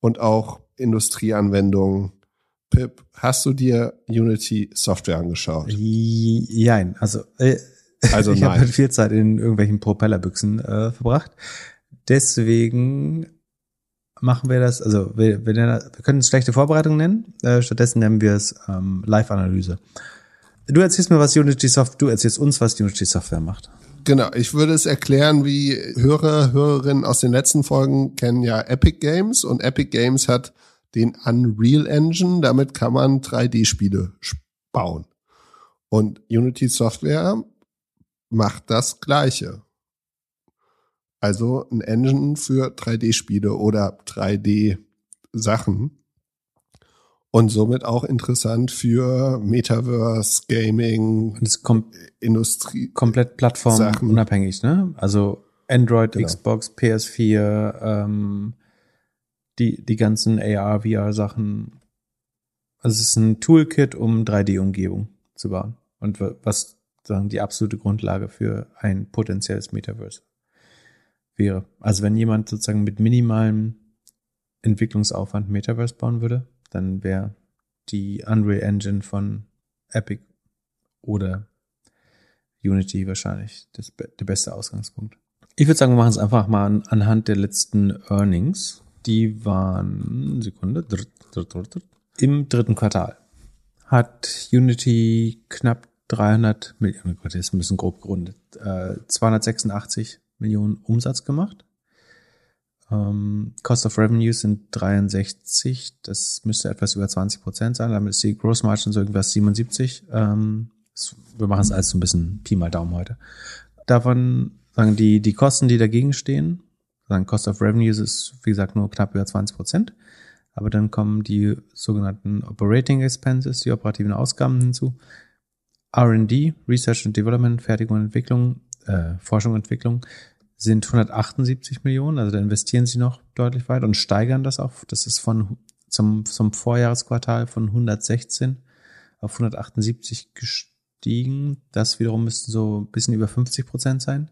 und auch Industrieanwendungen. Pip, hast du dir Unity Software angeschaut? Jein, also, äh, Also *laughs* ich habe nein. viel Zeit in irgendwelchen Propellerbüchsen äh, verbracht. Deswegen machen wir das, also wir, wir, wir können es schlechte Vorbereitung nennen, äh, stattdessen nennen wir es ähm, Live-Analyse. Du erzählst mir, was Unity Software, du erzählst uns, was Unity Software macht. Genau, ich würde es erklären, wie Hörer, Hörerinnen aus den letzten Folgen kennen ja Epic Games und Epic Games hat den Unreal Engine, damit kann man 3D-Spiele bauen. Und Unity Software macht das Gleiche. Also ein Engine für 3D-Spiele oder 3D-Sachen. Und somit auch interessant für Metaverse, Gaming, Und es kommt Industrie. komplett plattformunabhängig, ne? Also Android, Genau. Xbox, PS4, ähm, die, die ganzen AR, VR-Sachen. Also es ist ein Toolkit, um 3D-Umgebung zu bauen. Und wa- was sagen die absolute Grundlage für ein potenzielles Metaverse wäre. Also wenn jemand sozusagen mit minimalem Entwicklungsaufwand Metaverse bauen würde, dann wäre die Unreal Engine von Epic oder Unity wahrscheinlich das, der beste Ausgangspunkt. Ich würde sagen, wir machen es einfach mal an, anhand der letzten Earnings. Die waren, Sekunde, dritt, dritt, dritt, im dritten Quartal hat Unity knapp 300 Millionen, oh Gott, das ist ein bisschen grob gerundet, äh, 286 Millionen Umsatz gemacht. Ähm, Cost of Revenues sind 63, das müsste etwas über 20 Prozent sein, damit ist die Gross Margin so irgendwas 77. Ähm, das- wir machen es alles so ein bisschen Pi mal Daumen heute. Davon sagen die, die Kosten, die dagegen stehen, sagen Cost of Revenues ist, wie gesagt, nur knapp über 20 Prozent. Aber dann kommen die sogenannten Operating Expenses, die operativen Ausgaben hinzu. R&D, Research and Development, Fertigung und Entwicklung, äh, Forschung und Entwicklung sind 178 Millionen, also da investieren sie noch deutlich weiter und steigern das auf. Das ist von zum, zum Vorjahresquartal von 116 auf 178 gestiegen. Das wiederum müssten so ein bisschen über 50 Prozent sein.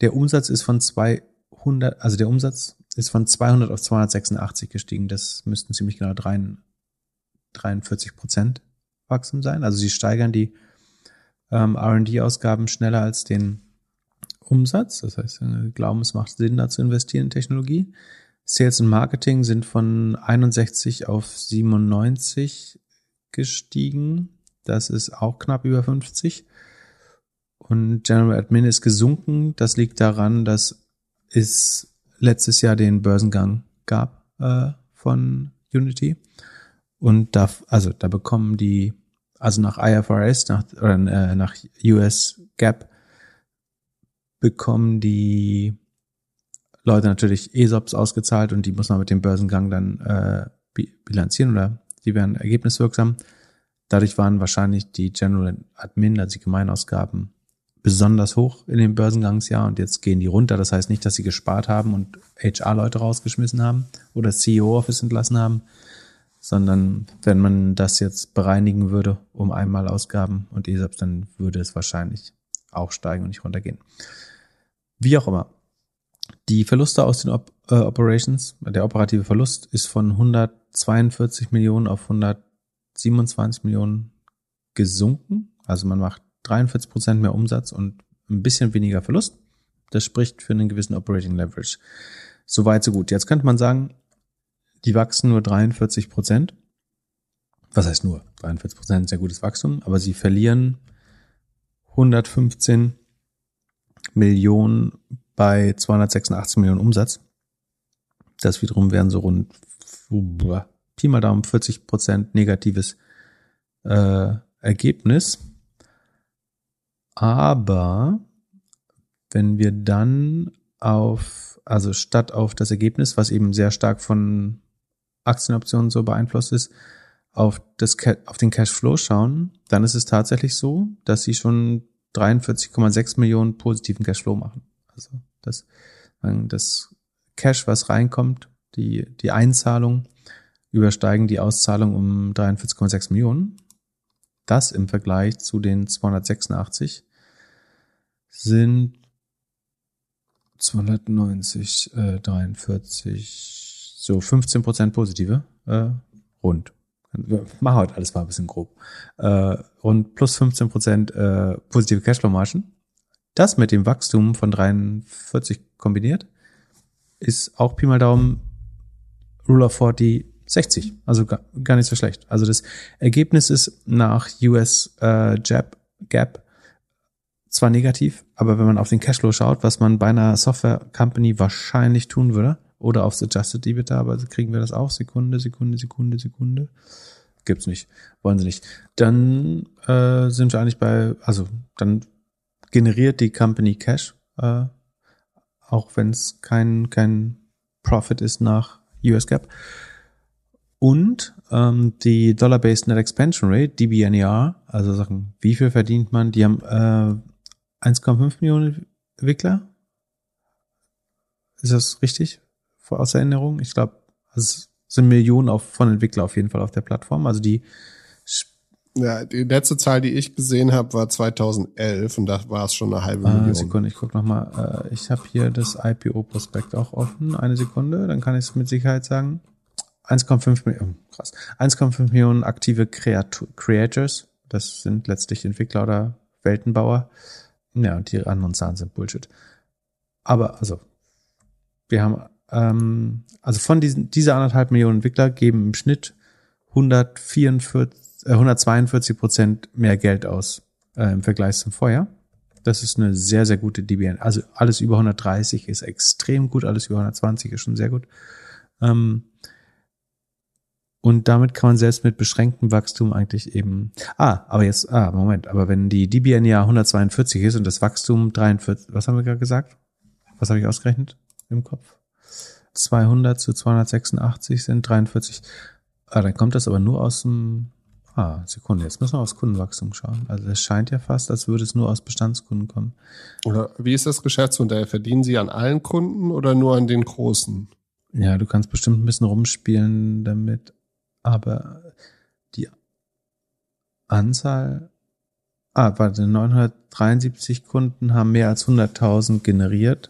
Der Umsatz ist von 200, also der Umsatz ist von 200 auf 286 gestiegen. Das müssten ziemlich genau 43 Prozent Wachstum sein. Also sie steigern die ähm, R&D-Ausgaben schneller als den Umsatz. Das heißt, sie glauben, es macht Sinn, da zu investieren in Technologie. Sales und Marketing sind von 61 auf 97 gestiegen. Das ist auch knapp über 50. Und General Admin ist gesunken. Das liegt daran, dass es letztes Jahr den Börsengang gab äh, von Unity. Und da, also da bekommen die, also nach IFRS, nach, äh, nach US GAAP, bekommen die Leute natürlich ESOPs ausgezahlt und die muss man mit dem Börsengang dann äh, bi- bilanzieren oder die werden ergebniswirksam. Dadurch waren wahrscheinlich die General Admin, also die Gemeinausgaben, besonders hoch in dem Börsengangsjahr und jetzt gehen die runter. Das heißt nicht, dass sie gespart haben und HR-Leute rausgeschmissen haben oder CEO-Office entlassen haben, sondern wenn man das jetzt bereinigen würde um einmal Ausgaben und ESOPs, dann würde es wahrscheinlich auch steigen und nicht runtergehen. Wie auch immer. Die Verluste aus den Op äh, Operations, der operative Verlust ist von 142 Millionen auf 127 Millionen gesunken. Also man macht 43 Prozent mehr Umsatz und ein bisschen weniger Verlust. Das spricht für einen gewissen Operating Leverage. Soweit, so gut. Jetzt könnte man sagen, die wachsen nur 43 Prozent. Was heißt nur? 43 Prozent sehr gutes Wachstum, aber sie verlieren 115 Millionen bei 286 Millionen Umsatz. Das wiederum wären so rund Pi mal Daumen 40 Prozent negatives äh, Ergebnis. Aber wenn wir dann auf, also statt auf das Ergebnis, was eben sehr stark von Aktienoptionen so beeinflusst ist, auf, das, auf den Cashflow schauen, dann ist es tatsächlich so, dass sie schon 43,6 Millionen positiven Cashflow machen. Also das, das Cash, was reinkommt, die, die Einzahlung, übersteigen die Auszahlung um 43,6 Millionen. Das im Vergleich zu den 286 sind 290, äh, 43, so 15 Prozent positive, äh, rund. Machen heute alles mal ein bisschen grob. Äh, rund plus 15 Prozent äh, positive Cashflow-Margen. Das mit dem Wachstum von 43 kombiniert ist auch Pi mal Daumen Rule of 40 60. Also gar, gar nicht so schlecht. Also das Ergebnis ist nach US äh, Jab, Gap zwar negativ, aber wenn man auf den Cashflow schaut, was man bei einer Software Company wahrscheinlich tun würde, oder aufs Adjusted EBITDA, aber kriegen wir das auch? Sekunde, Sekunde, Sekunde, Sekunde. Gibt's nicht. Wollen sie nicht. Dann äh, sind wir eigentlich bei, also dann generiert die Company Cash, äh, auch wenn es kein, kein Profit ist nach US Gap. Und ähm, die Dollar-Based Net Expansion Rate, DBNER, also sagen, wie viel verdient man? Die haben äh, 1,5 Millionen Entwickler. Ist das richtig? Aus Erinnerung? Ich glaube, es sind Millionen auf, von Entwicklern auf jeden Fall auf der Plattform. Also die ja, die letzte Zahl, die ich gesehen habe, war 2011 und da war es schon eine halbe ah, Million. Sekunde, ich gucke nochmal. Äh, ich habe hier das IPO-Prospekt auch offen. Eine Sekunde, dann kann ich es mit Sicherheit sagen. 1,5 Millionen, krass. 1,5 Millionen aktive Creat Creators. Das sind letztlich Entwickler oder Weltenbauer. Ja, und die anderen Zahlen sind Bullshit. Aber, also, wir haben, ähm, also von diesen, diese anderthalb Millionen Entwickler geben im Schnitt 144, äh, 142 Prozent mehr Geld aus äh, im Vergleich zum Vorjahr. Das ist eine sehr, sehr gute DBN. Also alles über 130 ist extrem gut, alles über 120 ist schon sehr gut. Ähm, und damit kann man selbst mit beschränktem Wachstum eigentlich eben, ah, aber jetzt, ah, Moment, aber wenn die DBN ja 142 ist und das Wachstum 43, was haben wir gerade gesagt? Was habe ich ausgerechnet im Kopf? 200 zu 286 sind 43. Ah, dann kommt das aber nur aus dem, ah, Sekunde, jetzt müssen wir aufs Kundenwachstum schauen. Also es scheint ja fast, als würde es nur aus Bestandskunden kommen. Oder wie ist das Geschäftsmodell? Verdienen Sie an allen Kunden oder nur an den großen? Ja, du kannst bestimmt ein bisschen rumspielen damit aber die Anzahl, ah, warte, 973 Kunden haben mehr als 100.000 generiert,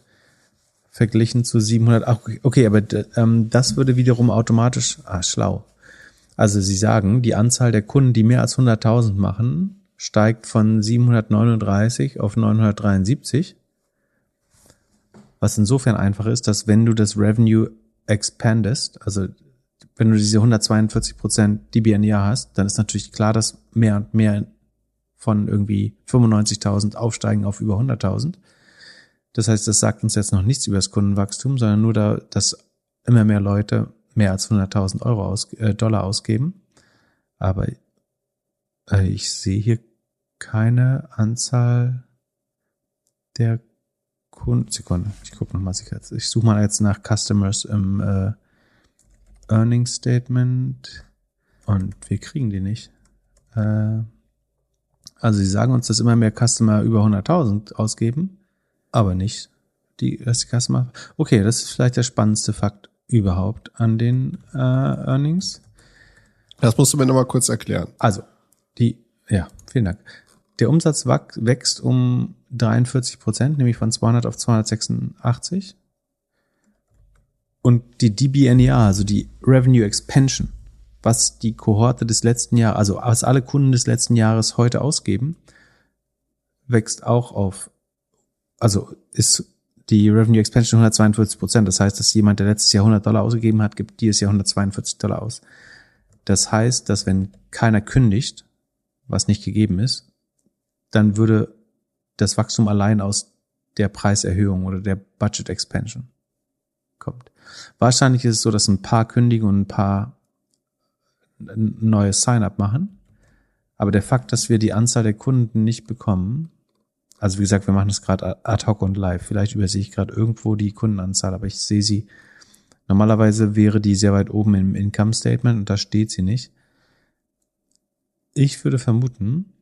verglichen zu 700, ach, okay, aber ähm, das würde wiederum automatisch, ah, schlau. Also sie sagen, die Anzahl der Kunden, die mehr als 100.000 machen, steigt von 739 auf 973. Was insofern einfach ist, dass wenn du das Revenue expandest, also wenn du diese 142 Prozent DBN Jahr hast, dann ist natürlich klar, dass mehr und mehr von irgendwie 95.000 aufsteigen auf über 100.000. Das heißt, das sagt uns jetzt noch nichts über das Kundenwachstum, sondern nur da, dass immer mehr Leute mehr als 100.000 Euro aus, äh, Dollar ausgeben. Aber äh, ich sehe hier keine Anzahl der Kunden. Sekunde, ich gucke nochmal sicher. Ich suche mal jetzt nach Customers im äh, Earnings Statement und wir kriegen die nicht. Äh, also sie sagen uns, dass immer mehr Customer über 100.000 ausgeben, aber nicht die, dass die Customer. Okay, das ist vielleicht der spannendste Fakt überhaupt an den äh, Earnings. Das musst du mir nochmal kurz erklären. Also, die, ja, vielen Dank. Der Umsatz wächst um 43 Prozent, nämlich von 200 auf 286. Und die DBNER, also die Revenue Expansion, was die Kohorte des letzten Jahres, also was alle Kunden des letzten Jahres heute ausgeben, wächst auch auf also ist die Revenue Expansion 142 Prozent. Das heißt, dass jemand, der letztes Jahr 100 Dollar ausgegeben hat, gibt dieses Jahr 142 Dollar aus. Das heißt, dass wenn keiner kündigt, was nicht gegeben ist, dann würde das Wachstum allein aus der Preiserhöhung oder der Budget Expansion kommt. Wahrscheinlich ist es so, dass ein paar kündigen und ein paar ein neues Sign-up machen. Aber der Fakt, dass wir die Anzahl der Kunden nicht bekommen, also wie gesagt, wir machen das gerade ad hoc und live. Vielleicht übersehe ich gerade irgendwo die Kundenanzahl, aber ich sehe sie. Normalerweise wäre die sehr weit oben im Income Statement und da steht sie nicht. Ich würde vermuten,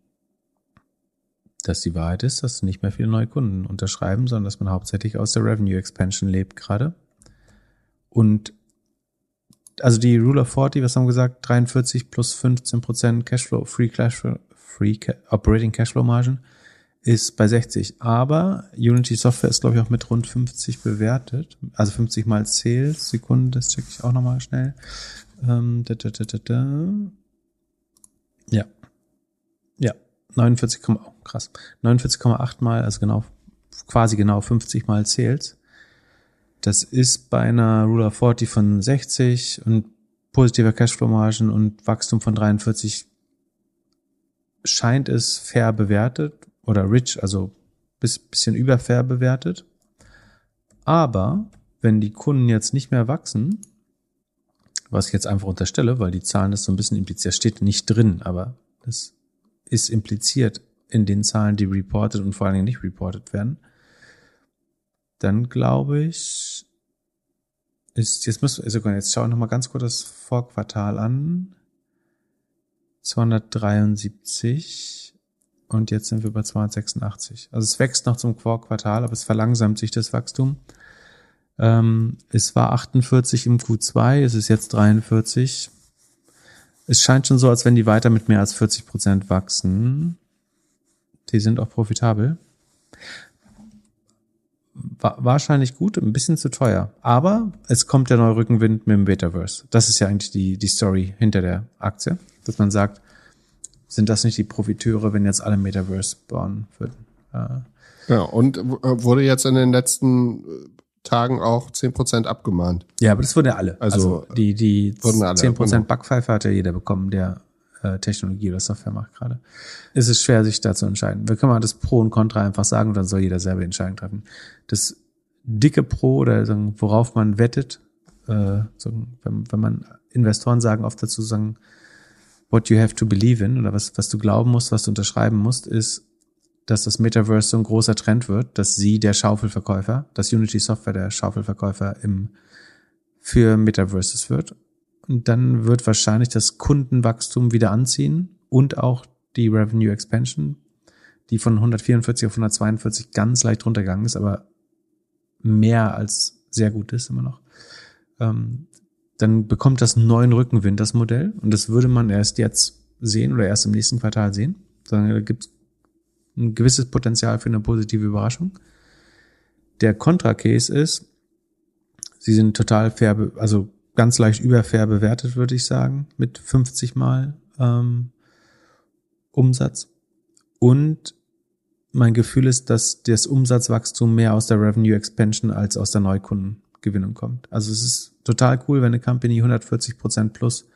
dass die Wahrheit ist, dass nicht mehr viele neue Kunden unterschreiben, sondern dass man hauptsächlich aus der Revenue Expansion lebt gerade. Und also die Rule of 40, was haben wir gesagt? 43 plus 15 Prozent Cashflow, Free Cashflow, Free Operating Cashflow Margin ist bei 60. Aber Unity Software ist, glaube ich, auch mit rund 50 bewertet. Also 50 mal Sales. Sekunde, das checke ich auch nochmal schnell. Ähm, da, da, da, da, da. Ja. Ja. 49, oh, krass. 49,8 mal, also genau, quasi genau 50 mal Sales. Das ist bei einer Rule of 40 von 60 und positiver Cashflow-Margen und Wachstum von 43 scheint es fair bewertet oder rich, also bis, bisschen über fair bewertet. Aber wenn die Kunden jetzt nicht mehr wachsen, was ich jetzt einfach unterstelle, weil die Zahlen das so ein bisschen impliziert, steht nicht drin, aber das ist impliziert in den Zahlen, die reported und vor allen Dingen nicht reported werden, dann glaube ich, ist, jetzt müssen wir sogar, jetzt schauen wir nochmal ganz kurz das Vorquartal an. 273 und jetzt sind wir bei 286. Also es wächst noch zum Vorquartal, aber es verlangsamt sich das Wachstum. Ähm, es war 48 im Q2, es ist jetzt 43. Es scheint schon so, als wenn die weiter mit mehr als 40 Prozent wachsen. Die sind auch profitabel wahrscheinlich gut, ein bisschen zu teuer. Aber es kommt der neue Rückenwind mit dem Metaverse. Das ist ja eigentlich die, die Story hinter der Aktie, dass man sagt, sind das nicht die Profiteure, wenn jetzt alle Metaverse bauen würden? Äh, ja, und wurde jetzt in den letzten äh, Tagen auch zehn Prozent abgemahnt. Ja, aber das wurden ja alle. Also, also die, die zehn Prozent. Backpfeife hat ja jeder bekommen, der äh, Technologie oder Software macht gerade. Es ist schwer, sich da zu entscheiden. Wir können mal das Pro und Contra einfach sagen und dann soll jeder selber Entscheidungen treffen. Das dicke Pro oder worauf man wettet, äh, wenn, wenn man Investoren sagen oft dazu sagen, what you have to believe in oder was, was du glauben musst, was du unterschreiben musst, ist, dass das Metaverse so ein großer Trend wird, dass sie der Schaufelverkäufer, dass Unity Software der Schaufelverkäufer im, für Metaverses wird und dann wird wahrscheinlich das Kundenwachstum wieder anziehen und auch die Revenue Expansion, die von 144 auf 142 ganz leicht runtergegangen ist, aber mehr als sehr gut ist immer noch. Ähm, dann bekommt das neuen Rückenwind, das Modell. Und das würde man erst jetzt sehen oder erst im nächsten Quartal sehen. Sondern da gibt es ein gewisses Potenzial für eine positive Überraschung. Der Contra-Case ist, sie sind total fair, also ganz leicht überfair bewertet, würde ich sagen, mit 50 Mal ähm, Umsatz. Und mein Gefühl ist, dass das Umsatzwachstum mehr aus der Revenue Expansion als aus der Neukundengewinnung kommt. Also es ist total cool, wenn eine Company 140 Prozent plus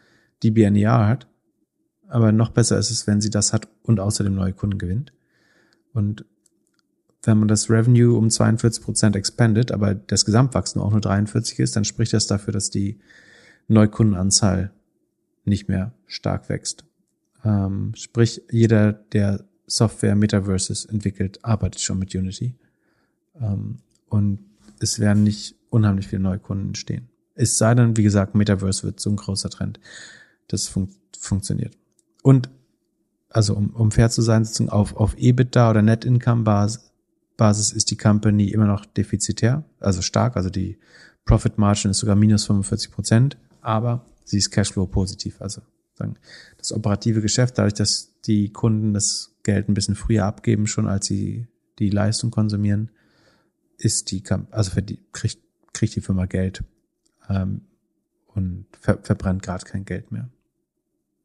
die BNER hat. Aber noch besser ist es, wenn sie das hat und außerdem neue Kunden gewinnt. Und wenn man das Revenue um 42 Prozent expandet, aber das Gesamtwachstum auch nur 43 ist, dann spricht das dafür, dass die Neukundenanzahl nicht mehr stark wächst. Ähm, sprich, jeder, der Software Metaverses entwickelt, arbeitet schon mit Unity. Ähm, und es werden nicht unheimlich viele Neukunden entstehen. Es sei denn, wie gesagt, Metaverse wird so ein großer Trend. Das fun funktioniert. Und also um, um fair zu sein, auf, auf EBITDA oder Net Income Basis Basis ist die Company immer noch defizitär, also stark, also die Profit Margin ist sogar minus 45 Prozent, aber sie ist Cashflow positiv, also sagen, das operative Geschäft, dadurch, dass die Kunden das Geld ein bisschen früher abgeben, schon als sie die Leistung konsumieren, ist die, also für die, kriegt, kriegt die Firma Geld ähm, und ver, verbrennt gerade kein Geld mehr.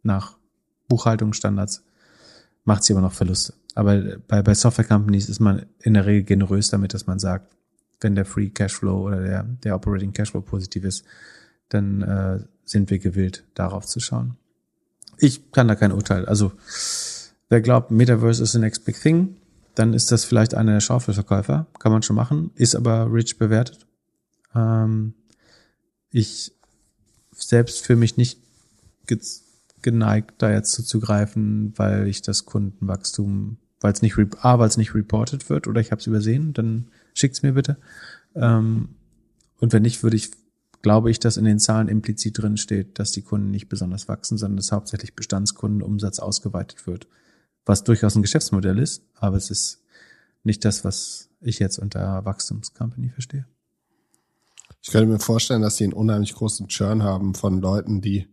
Nach Buchhaltungsstandards macht sie aber noch Verluste. Aber bei, bei Software Companies ist man in der Regel generös damit, dass man sagt, wenn der Free Cashflow oder der, der Operating Cashflow positiv ist, dann äh, sind wir gewillt, darauf zu schauen. Ich kann da kein Urteil. Also wer glaubt, Metaverse ist the next big thing, dann ist das vielleicht einer der Schaufelverkäufer. Kann man schon machen, ist aber rich bewertet. Ähm, ich selbst für mich nicht geneigt, da jetzt zuzugreifen, weil ich das Kundenwachstum, weil es nicht, A, weil es nicht reported wird oder ich habe es übersehen, dann schickt's mir bitte. Ähm, und wenn nicht, würde ich, glaube ich, dass in den Zahlen implizit drin steht, dass die Kunden nicht besonders wachsen, sondern dass hauptsächlich Bestandskundenumsatz ausgeweitet wird. Was durchaus ein Geschäftsmodell ist, aber es ist nicht das, was ich jetzt unter Wachstumscompany verstehe. Ich könnte mir vorstellen, dass sie einen unheimlich großen Churn haben von Leuten, die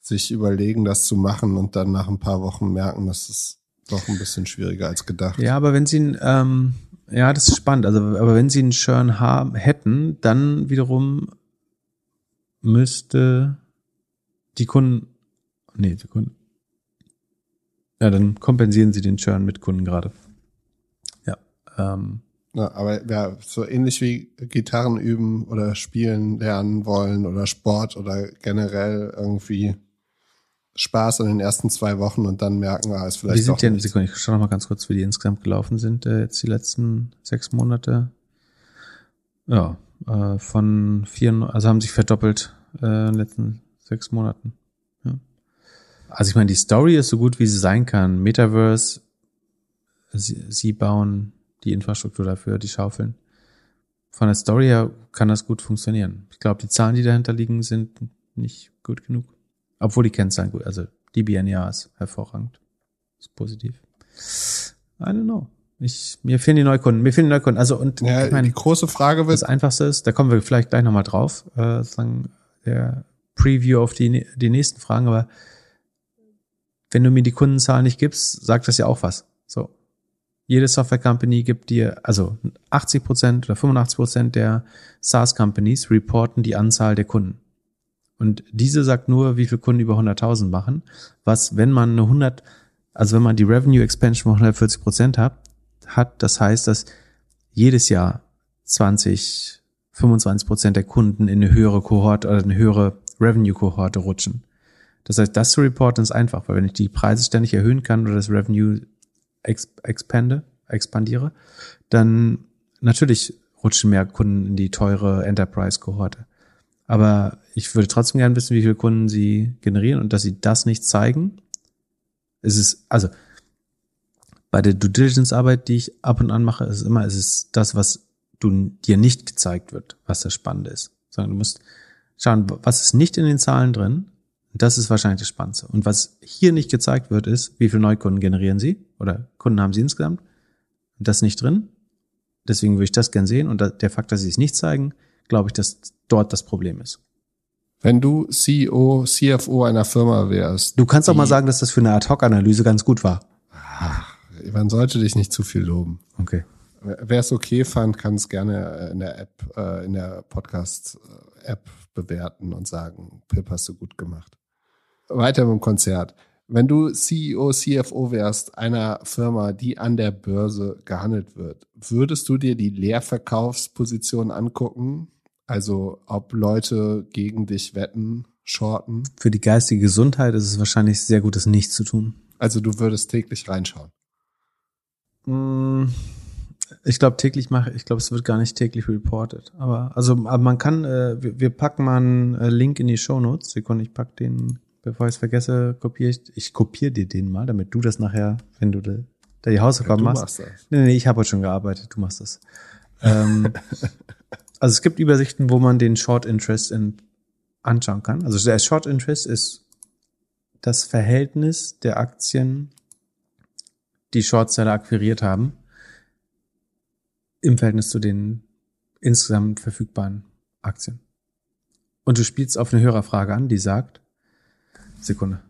sich überlegen, das zu machen und dann nach ein paar Wochen merken, dass es doch ein bisschen schwieriger als gedacht. Ja, aber wenn sie ähm, ja, das ist spannend. Also, aber wenn sie einen Churn haben, hätten, dann wiederum müsste die Kunden, nee, die Kunden, ja, dann kompensieren sie den Churn mit Kunden gerade. Ja, ähm, ja, aber ja, so ähnlich wie Gitarren üben oder spielen lernen wollen oder Sport oder generell irgendwie Spaß in den ersten zwei Wochen und dann merken wir, ah, es vielleicht. Wie sind denn, Sekunde, ich schaue noch mal ganz kurz, wie die insgesamt gelaufen sind, äh, jetzt die letzten sechs Monate. Ja, äh, von vier, also haben sich verdoppelt äh, in den letzten sechs Monaten. Ja. Also ich meine, die Story ist so gut, wie sie sein kann. Metaverse, sie, sie bauen die Infrastruktur dafür, die Schaufeln. Von der Story her kann das gut funktionieren. Ich glaube, die Zahlen, die dahinter liegen, sind nicht gut genug. Obwohl die Kennzahlen gut, also DBNR ist hervorragend. Ist positiv. I don't know. Ich, mir fehlen die Neukunden, mir fehlen die Neukunden. Also und ja, ich meine, die große Frage wird. Das Einfachste ist, da kommen wir vielleicht gleich nochmal drauf, äh, sagen der Preview auf die, die nächsten Fragen, aber wenn du mir die Kundenzahlen nicht gibst, sagt das ja auch was. So, jede Software Company gibt dir, also 80 Prozent oder 85 Prozent der SaaS Companies reporten die Anzahl der Kunden. Und diese sagt nur, wie viele Kunden über 100.000 machen. Was, wenn man eine 100, also wenn man die Revenue Expansion von 140 Prozent hat, hat, das heißt, dass jedes Jahr 20, 25 Prozent der Kunden in eine höhere Kohorte oder eine höhere Revenue Kohorte rutschen. Das heißt, das zu reporten ist einfach, weil wenn ich die Preise ständig erhöhen kann oder das Revenue expande, expandiere, dann natürlich rutschen mehr Kunden in die teure Enterprise-Kohorte. Aber ich würde trotzdem gerne wissen, wie viele Kunden sie generieren und dass sie das nicht zeigen. Es ist, also, bei der Due Diligence-Arbeit, die ich ab und an mache, ist immer, es ist das, was du dir nicht gezeigt wird, was das Spannende ist. Sondern du musst schauen, was ist nicht in den Zahlen drin das ist wahrscheinlich das Spannendste. Und was hier nicht gezeigt wird, ist, wie viele Neukunden generieren Sie oder Kunden haben Sie insgesamt. Das nicht drin. Deswegen würde ich das gern sehen. Und der Fakt, dass Sie es nicht zeigen, glaube ich, dass dort das Problem ist. Wenn du CEO, CFO einer Firma wärst. Du kannst auch mal sagen, dass das für eine Ad-Hoc-Analyse ganz gut war. Ach, man sollte dich nicht zu viel loben. Okay. Wer es okay fand, kann es gerne in der App, äh, in der Podcast-App bewerten und sagen, Pip, hast du gut gemacht weiter mit dem Konzert. Wenn du CEO, CFO wärst einer Firma, die an der Börse gehandelt wird, würdest du dir die Leerverkaufsposition angucken? Also ob Leute gegen dich wetten, shorten? Für die geistige Gesundheit ist es wahrscheinlich sehr gut, das nicht zu tun. Also du würdest täglich reinschauen. Mm, ich glaube täglich mache, ich glaube es wird gar nicht täglich reported. Aber also, aber man kann, äh, wir, wir packen mal einen äh, Link in die Show Notes. Sekunde, ich pack den bevor ich es vergesse, kopiere ich, ich kopiere dir den mal, damit du das nachher, wenn du da, die Hausaufgaben ja, machst. machst das. Nee, nee, ich habe heute schon gearbeitet, du machst das. ähm, *laughs* also es gibt Übersichten, wo man den Short Interest in, anschauen kann. Also der Short Interest ist das Verhältnis der Aktien, die Shortseller akquiriert haben, im Verhältnis zu den insgesamt verfügbaren Aktien. Und du spielst auf eine Hörerfrage an, die sagt, Sekunde.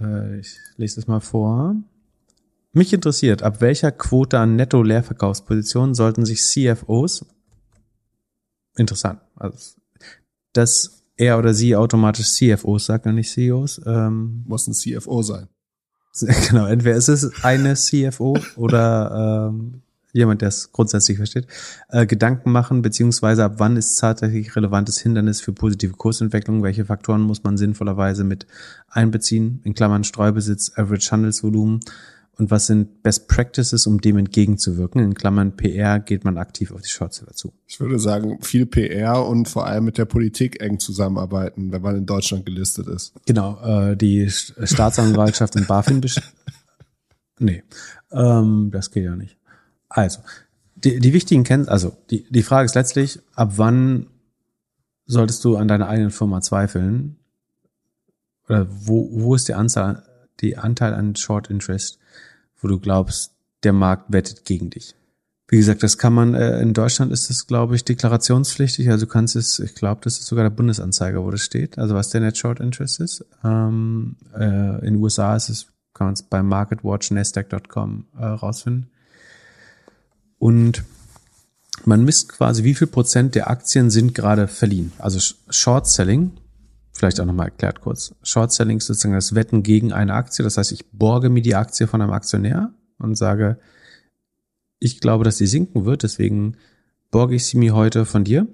Äh, ich lese das mal vor. Mich interessiert, ab welcher Quote an Netto-Leerverkaufspositionen sollten sich CFOs interessant, also dass er oder sie automatisch CFOs sagt und nicht CEOs. Ähm, Muss ein CFO sein. *laughs* Genau, entweder ist es eine CFO oder ähm, jemand, der es grundsätzlich versteht, äh, Gedanken machen, beziehungsweise ab wann ist tatsächlich relevantes Hindernis für positive Kursentwicklung, welche Faktoren muss man sinnvollerweise mit einbeziehen, in Klammern Streubesitz, Average Handelsvolumen und was sind Best Practices, um dem entgegenzuwirken, in Klammern PR geht man aktiv auf die Shortseller zu. Ich würde sagen, viel PR und vor allem mit der Politik eng zusammenarbeiten, wenn man in Deutschland gelistet ist. Genau, äh, die Staatsanwaltschaft und BaFin *laughs* Nee, ähm, das geht ja nicht. Also, die, die wichtigen Kenntnisse, also die, die Frage ist letztlich, ab wann solltest du an deiner eigenen Firma zweifeln? Oder wo, wo ist die Anzahl, die Anteil an Short Interest, wo du glaubst, der Markt wettet gegen dich? Wie gesagt, das kann man, äh, in Deutschland ist das, glaube ich, deklarationspflichtig. Also du kannst es, ich glaube, das ist sogar der Bundesanzeiger, wo das steht, also was der Net Short Interest ist. Ähm, äh, in den USA ist es, kann man es bei MarketWatch, Nasdaq.com äh, rausfinden. Und man misst quasi, wie viel Prozent der Aktien sind gerade verliehen. Also Short Selling, vielleicht auch nochmal erklärt kurz. Short Selling ist sozusagen das Wetten gegen eine Aktie. Das heißt, ich borge mir die Aktie von einem Aktionär und sage, ich glaube, dass sie sinken wird, deswegen borge ich sie mir heute von dir.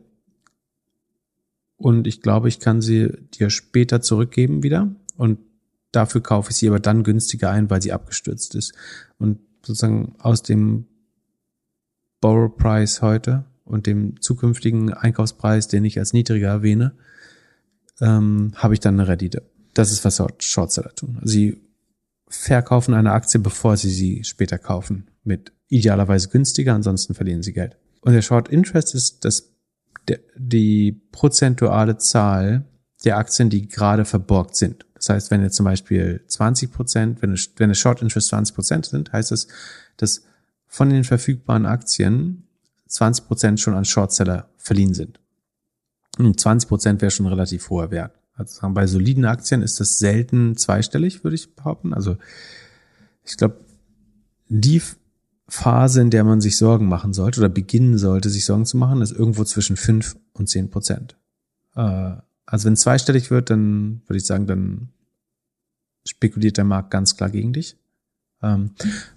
Und ich glaube, ich kann sie dir später zurückgeben wieder. Und dafür kaufe ich sie aber dann günstiger ein, weil sie abgestürzt ist. Und sozusagen aus dem Borrow Price heute und dem zukünftigen Einkaufspreis, den ich als niedriger erwähne, ähm, habe ich dann eine Rendite. Das ist, was Shortseller tun. Sie verkaufen eine Aktie, bevor sie sie später kaufen. Mit idealerweise günstiger, ansonsten verlieren sie Geld. Und der Short Interest ist das, der, die prozentuale Zahl der Aktien, die gerade verborgt sind. Das heißt, wenn jetzt zum Beispiel 20 Prozent, wenn, wenn eine Short Interest 20 Prozent sind, heißt es, dass von den verfügbaren Aktien 20 Prozent schon an Shortseller verliehen sind. Und 20 Prozent wäre schon relativ hoher Wert. Also bei soliden Aktien ist das selten zweistellig, würde ich behaupten. Also ich glaube, die Phase, in der man sich Sorgen machen sollte oder beginnen sollte, sich Sorgen zu machen, ist irgendwo zwischen 5 und 10 Prozent. Äh, also wenn es zweistellig wird, dann würde ich sagen, dann spekuliert der Markt ganz klar gegen dich. Ähm,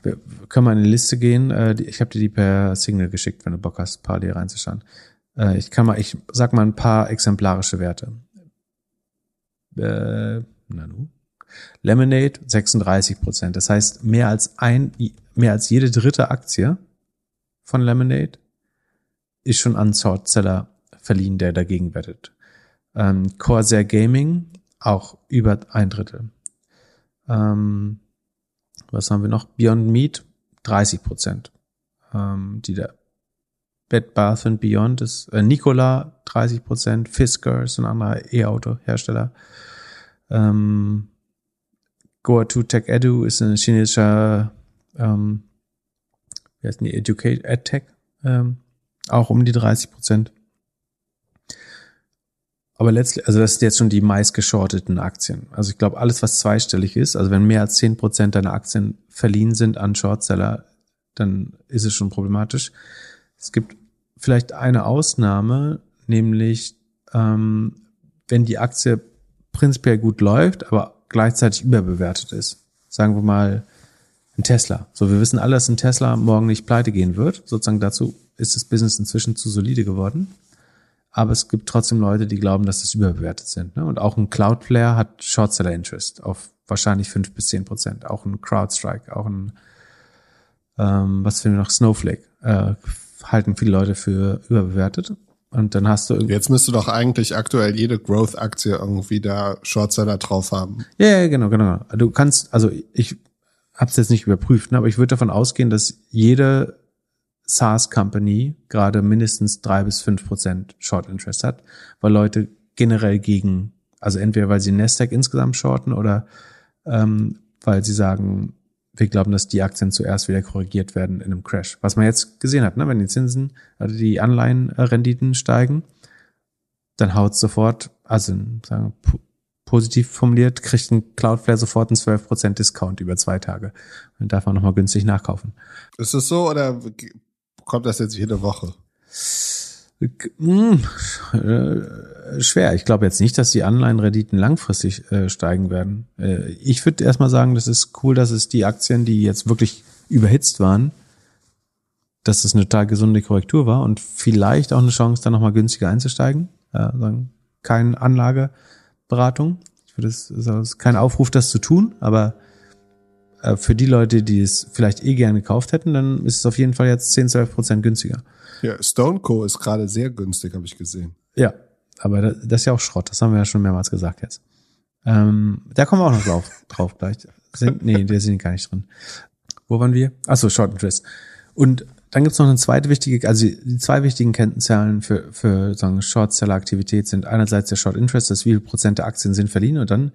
wir können mal in die Liste gehen. Äh, ich habe dir die per Signal geschickt, wenn du Bock hast, parallel reinzuschauen. Äh, ich kann mal, ich sag mal ein paar exemplarische Werte. Äh, na nu. Lemonade 36 Prozent. Das heißt, mehr als ein, mehr als jede dritte Aktie von Lemonade ist schon an Shortseller verliehen, der dagegen wettet. Ähm, Corsair Gaming auch über ein Drittel. Ähm, was haben wir noch? Beyond Meat, 30 Prozent. Ähm, die der Bed Bath and Beyond ist, äh, Nikola, 30 Prozent, Fisker ist ein anderer E-Auto-Hersteller. Ähm, Goa2 Tech Edu ist ein chinesischer, ähm, wie heißt die, Educate EdTech, ähm, auch um die 30 Prozent. Aber letztlich, also das sind jetzt schon die meist geschorteten Aktien. Also ich glaube, alles, was zweistellig ist, also wenn mehr als zehn Prozent deiner Aktien verliehen sind an Shortseller, dann ist es schon problematisch. Es gibt vielleicht eine Ausnahme, nämlich ähm, wenn die Aktie prinzipiell gut läuft, aber gleichzeitig überbewertet ist. Sagen wir mal ein Tesla. So, wir wissen alle, dass ein Tesla morgen nicht pleite gehen wird. Sozusagen dazu ist das Business inzwischen zu solide geworden aber es gibt trotzdem Leute, die glauben, dass das überbewertet sind. Ne? Und auch ein Cloudflare hat Shortseller Interest auf wahrscheinlich fünf bis zehn Prozent. Auch ein CrowdStrike, auch ein, ähm, was finden wir noch, Snowflake, äh, halten viele Leute für überbewertet. Und dann hast du irgendwie. Jetzt müsste doch eigentlich aktuell jede Growth-Aktie irgendwie da Shortseller drauf haben. Ja, ja, genau, genau. Du kannst, also ich habe es jetzt nicht überprüft, ne, aber ich würde davon ausgehen, dass jede SaaS-Company gerade mindestens drei bis fünf Prozent Short Interest hat, weil Leute generell gegen, also entweder weil sie Nasdaq insgesamt shorten oder ähm, weil sie sagen, wir glauben, dass die Aktien zuerst wieder korrigiert werden in einem Crash. Was man jetzt gesehen hat, ne? wenn die Zinsen, also die Anleihenrenditen steigen, dann haut sofort, also sagen positiv formuliert, kriegt ein Cloudflare sofort einen 12% Discount über zwei Tage. Und darf man nochmal günstig nachkaufen. Ist das so oder kommt das jetzt jede Woche? Hm, schwer. Ich glaube jetzt nicht, dass die Anleihenrenditen langfristig äh, steigen werden. Äh, ich würde erstmal sagen, das ist cool, dass es die Aktien, die jetzt wirklich überhitzt waren, dass das eine total gesunde Korrektur war und vielleicht auch eine Chance, dann nochmal günstiger einzusteigen. Ja, keine Anlageberatung. Ich würde es, es ist kein Aufruf, das zu tun, aber äh, für die Leute, die es vielleicht eh gerne gekauft hätten, dann ist es auf jeden Fall jetzt 10, 12 Prozent günstiger. Ja, Stone Co. ist gerade sehr günstig, habe ich gesehen. Ja, aber das, das ist ja auch Schrott. Das haben wir ja schon mehrmals gesagt jetzt. Ähm, da kommen wir auch noch drauf, *laughs* drauf gleich. Sind, nee, der sind gar nicht drin. Wo waren wir? Achso, Short Interest. Und dann gibt's noch eine zweite wichtige, also die zwei wichtigen Kennzahlen für, für sagen, Short-Seller-Aktivität sind einerseits der Short Interest, das wie viel Prozent der Aktien sind verliehen und dann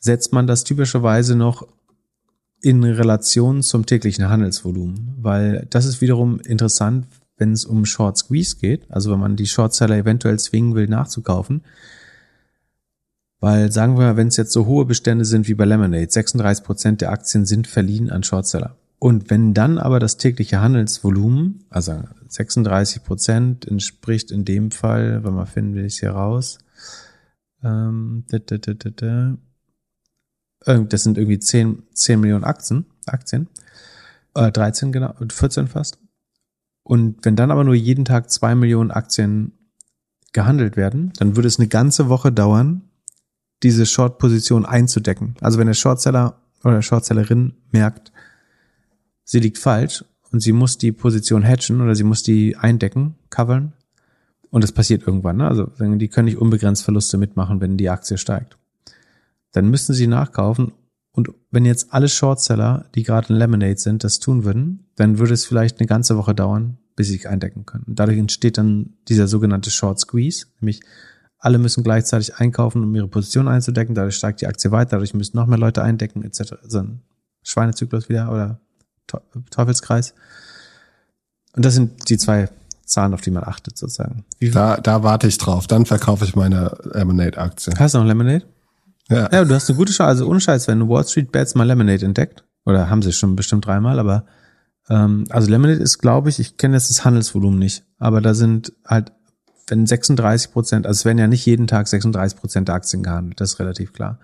setzt man das typischerweise noch in Relation zum täglichen Handelsvolumen, weil das ist wiederum interessant, wenn es um Short Squeeze geht, also wenn man die Shortseller eventuell zwingen will, nachzukaufen. Weil sagen wir wenn es jetzt so hohe Bestände sind wie bei Lemonade, 36 Prozent der Aktien sind verliehen an Shortseller. Und wenn dann aber das tägliche Handelsvolumen, also 36 Prozent entspricht in dem Fall, wenn man finden wir es hier raus, ähm, da, da, da, da, da, das sind irgendwie 10, 10 Millionen Aktien, Aktien, äh, 13 genau, 14 fast. Und wenn dann aber nur jeden Tag zwei Millionen Aktien gehandelt werden, dann würde es eine ganze Woche dauern, diese Short-Position einzudecken. Also wenn der Shortseller oder Shortsellerin merkt, sie liegt falsch und sie muss die Position hatchen oder sie muss die eindecken, covern. Und das passiert irgendwann. Ne? Also die können nicht unbegrenzt Verluste mitmachen, wenn die Aktie steigt. Dann müssen sie nachkaufen und wenn jetzt alle Shortseller, die gerade in Lemonade sind, das tun würden, dann würde es vielleicht eine ganze Woche dauern, bis sie sich eindecken können. Und dadurch entsteht dann dieser sogenannte Short Squeeze, nämlich alle müssen gleichzeitig einkaufen, um ihre Position einzudecken. Dadurch steigt die Aktie weiter, dadurch müssen noch mehr Leute eindecken, etc. So ein Schweinezyklus wieder oder Teufelskreis. Und das sind die zwei Zahlen, auf die man achtet, sozusagen. da, da warte ich drauf. Dann verkaufe ich meine Lemonade-Aktie. Hast du noch Lemonade? Ja. Ja, du hast eine gute Chance. Also ohne Scheiß, wenn Wall Street Bets mal Lemonade entdeckt, oder haben sie schon bestimmt dreimal, aber ähm, also Lemonade ist, glaube ich, ich kenne jetzt das Handelsvolumen nicht, aber da sind halt, wenn 36 Prozent, also es werden ja nicht jeden Tag 36 Prozent der Aktien gehandelt, das ist relativ klar.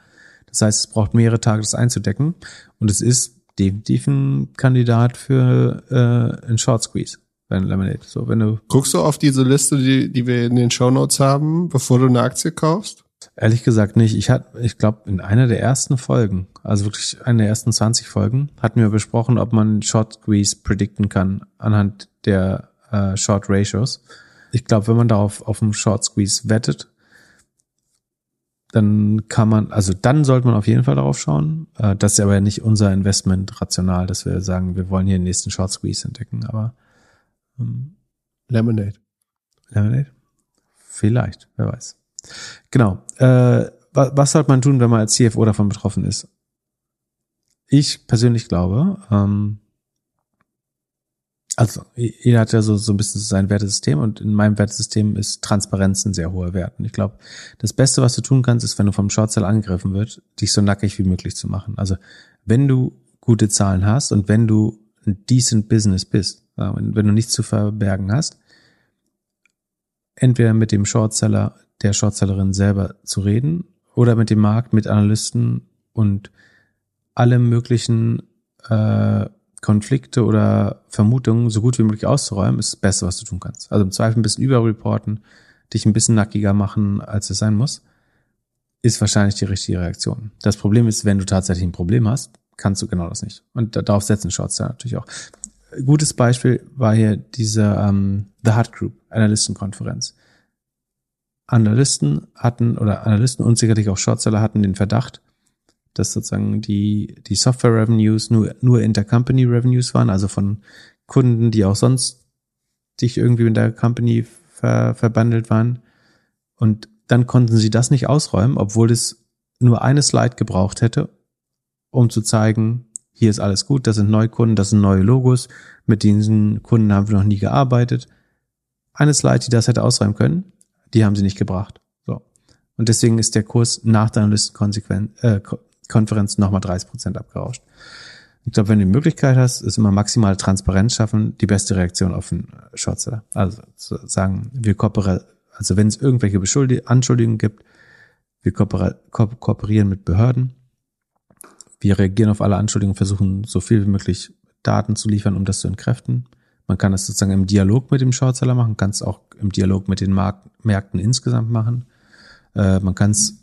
Das heißt, es braucht mehrere Tage, das einzudecken und es ist definitiv ein Kandidat für äh, einen Short Squeeze. Wenn Lemonade. So, wenn du Guckst du auf diese Liste, die, die wir in den Show Notes haben, bevor du eine Aktie kaufst? Ehrlich gesagt nicht. Ich hatte, ich glaube, in einer der ersten Folgen, also wirklich einer der ersten 20 Folgen, hatten wir besprochen, ob man Short Squeeze predikten kann anhand der äh, Short Ratios. Ich glaube, wenn man darauf auf dem Short Squeeze wettet, dann kann man, also dann sollte man auf jeden Fall darauf schauen. Äh, das ist aber nicht unser Investment rational, dass wir sagen, wir wollen hier den nächsten Short Squeeze entdecken, aber ähm, Lemonade. Lemonade? Vielleicht, wer weiß. Genau. Äh, was, sollte man tun, wenn man als CFO davon betroffen ist? Ich persönlich glaube, ähm, also jeder hat ja so, so ein bisschen sein Wertesystem und in meinem Wertesystem ist Transparenz ein sehr hoher Wert. Und ich glaube, das Beste, was du tun kannst, ist, wenn du vom Shortsell angegriffen wird, dich so nackig wie möglich zu machen. Also wenn du gute Zahlen hast und wenn du ein decent Business bist, wenn du nichts zu verbergen hast, entweder mit dem Shortseller der Shortsellerin selber zu reden oder mit dem Markt, mit Analysten und alle möglichen äh, Konflikte oder Vermutungen so gut wie möglich auszuräumen, ist das Beste, was du tun kannst. Also im Zweifel ein bisschen überreporten, dich ein bisschen nackiger machen, als es sein muss, ist wahrscheinlich die richtige Reaktion. Das Problem ist, wenn du tatsächlich ein Problem hast, kannst du genau das nicht. Und darauf setzen Shortseller natürlich auch. Gutes Beispiel war hier diese ähm, The Hut Group, Analystenkonferenz. Analysten hatten oder Analysten und sicherlich auch Shortseller hatten den Verdacht, dass sozusagen die, die Software Revenues nur, nur Intercompany Revenues waren, also von Kunden, die auch sonst sich irgendwie in der Company ver, verbandelt waren. Und dann konnten sie das nicht ausräumen, obwohl es nur eine Slide gebraucht hätte, um zu zeigen, hier ist alles gut, das sind Neukunden, das sind neue Logos, mit diesen Kunden haben wir noch nie gearbeitet. Eine Slide, die das hätte ausräumen können, die haben sie nicht gebracht. So. Und deswegen ist der Kurs nach der Analystenkonferenz äh, nochmal 30 Prozent abgerauscht. Ich glaube, wenn du die Möglichkeit hast, ist immer maximal Transparenz schaffen, die beste Reaktion auf einen Shortseller. Also zu sagen, wir kooperieren, Also wenn es irgendwelche Beschuldi Anschuldigungen gibt, wir kooper ko kooperieren mit Behörden. Wir reagieren auf alle Anschuldigungen, versuchen so viel wie möglich Daten zu liefern, um das zu entkräften. Man kann das sozusagen im Dialog mit dem Shortseller machen, kann es auch im Dialog mit den Mark Märkten insgesamt machen. Äh, man kann es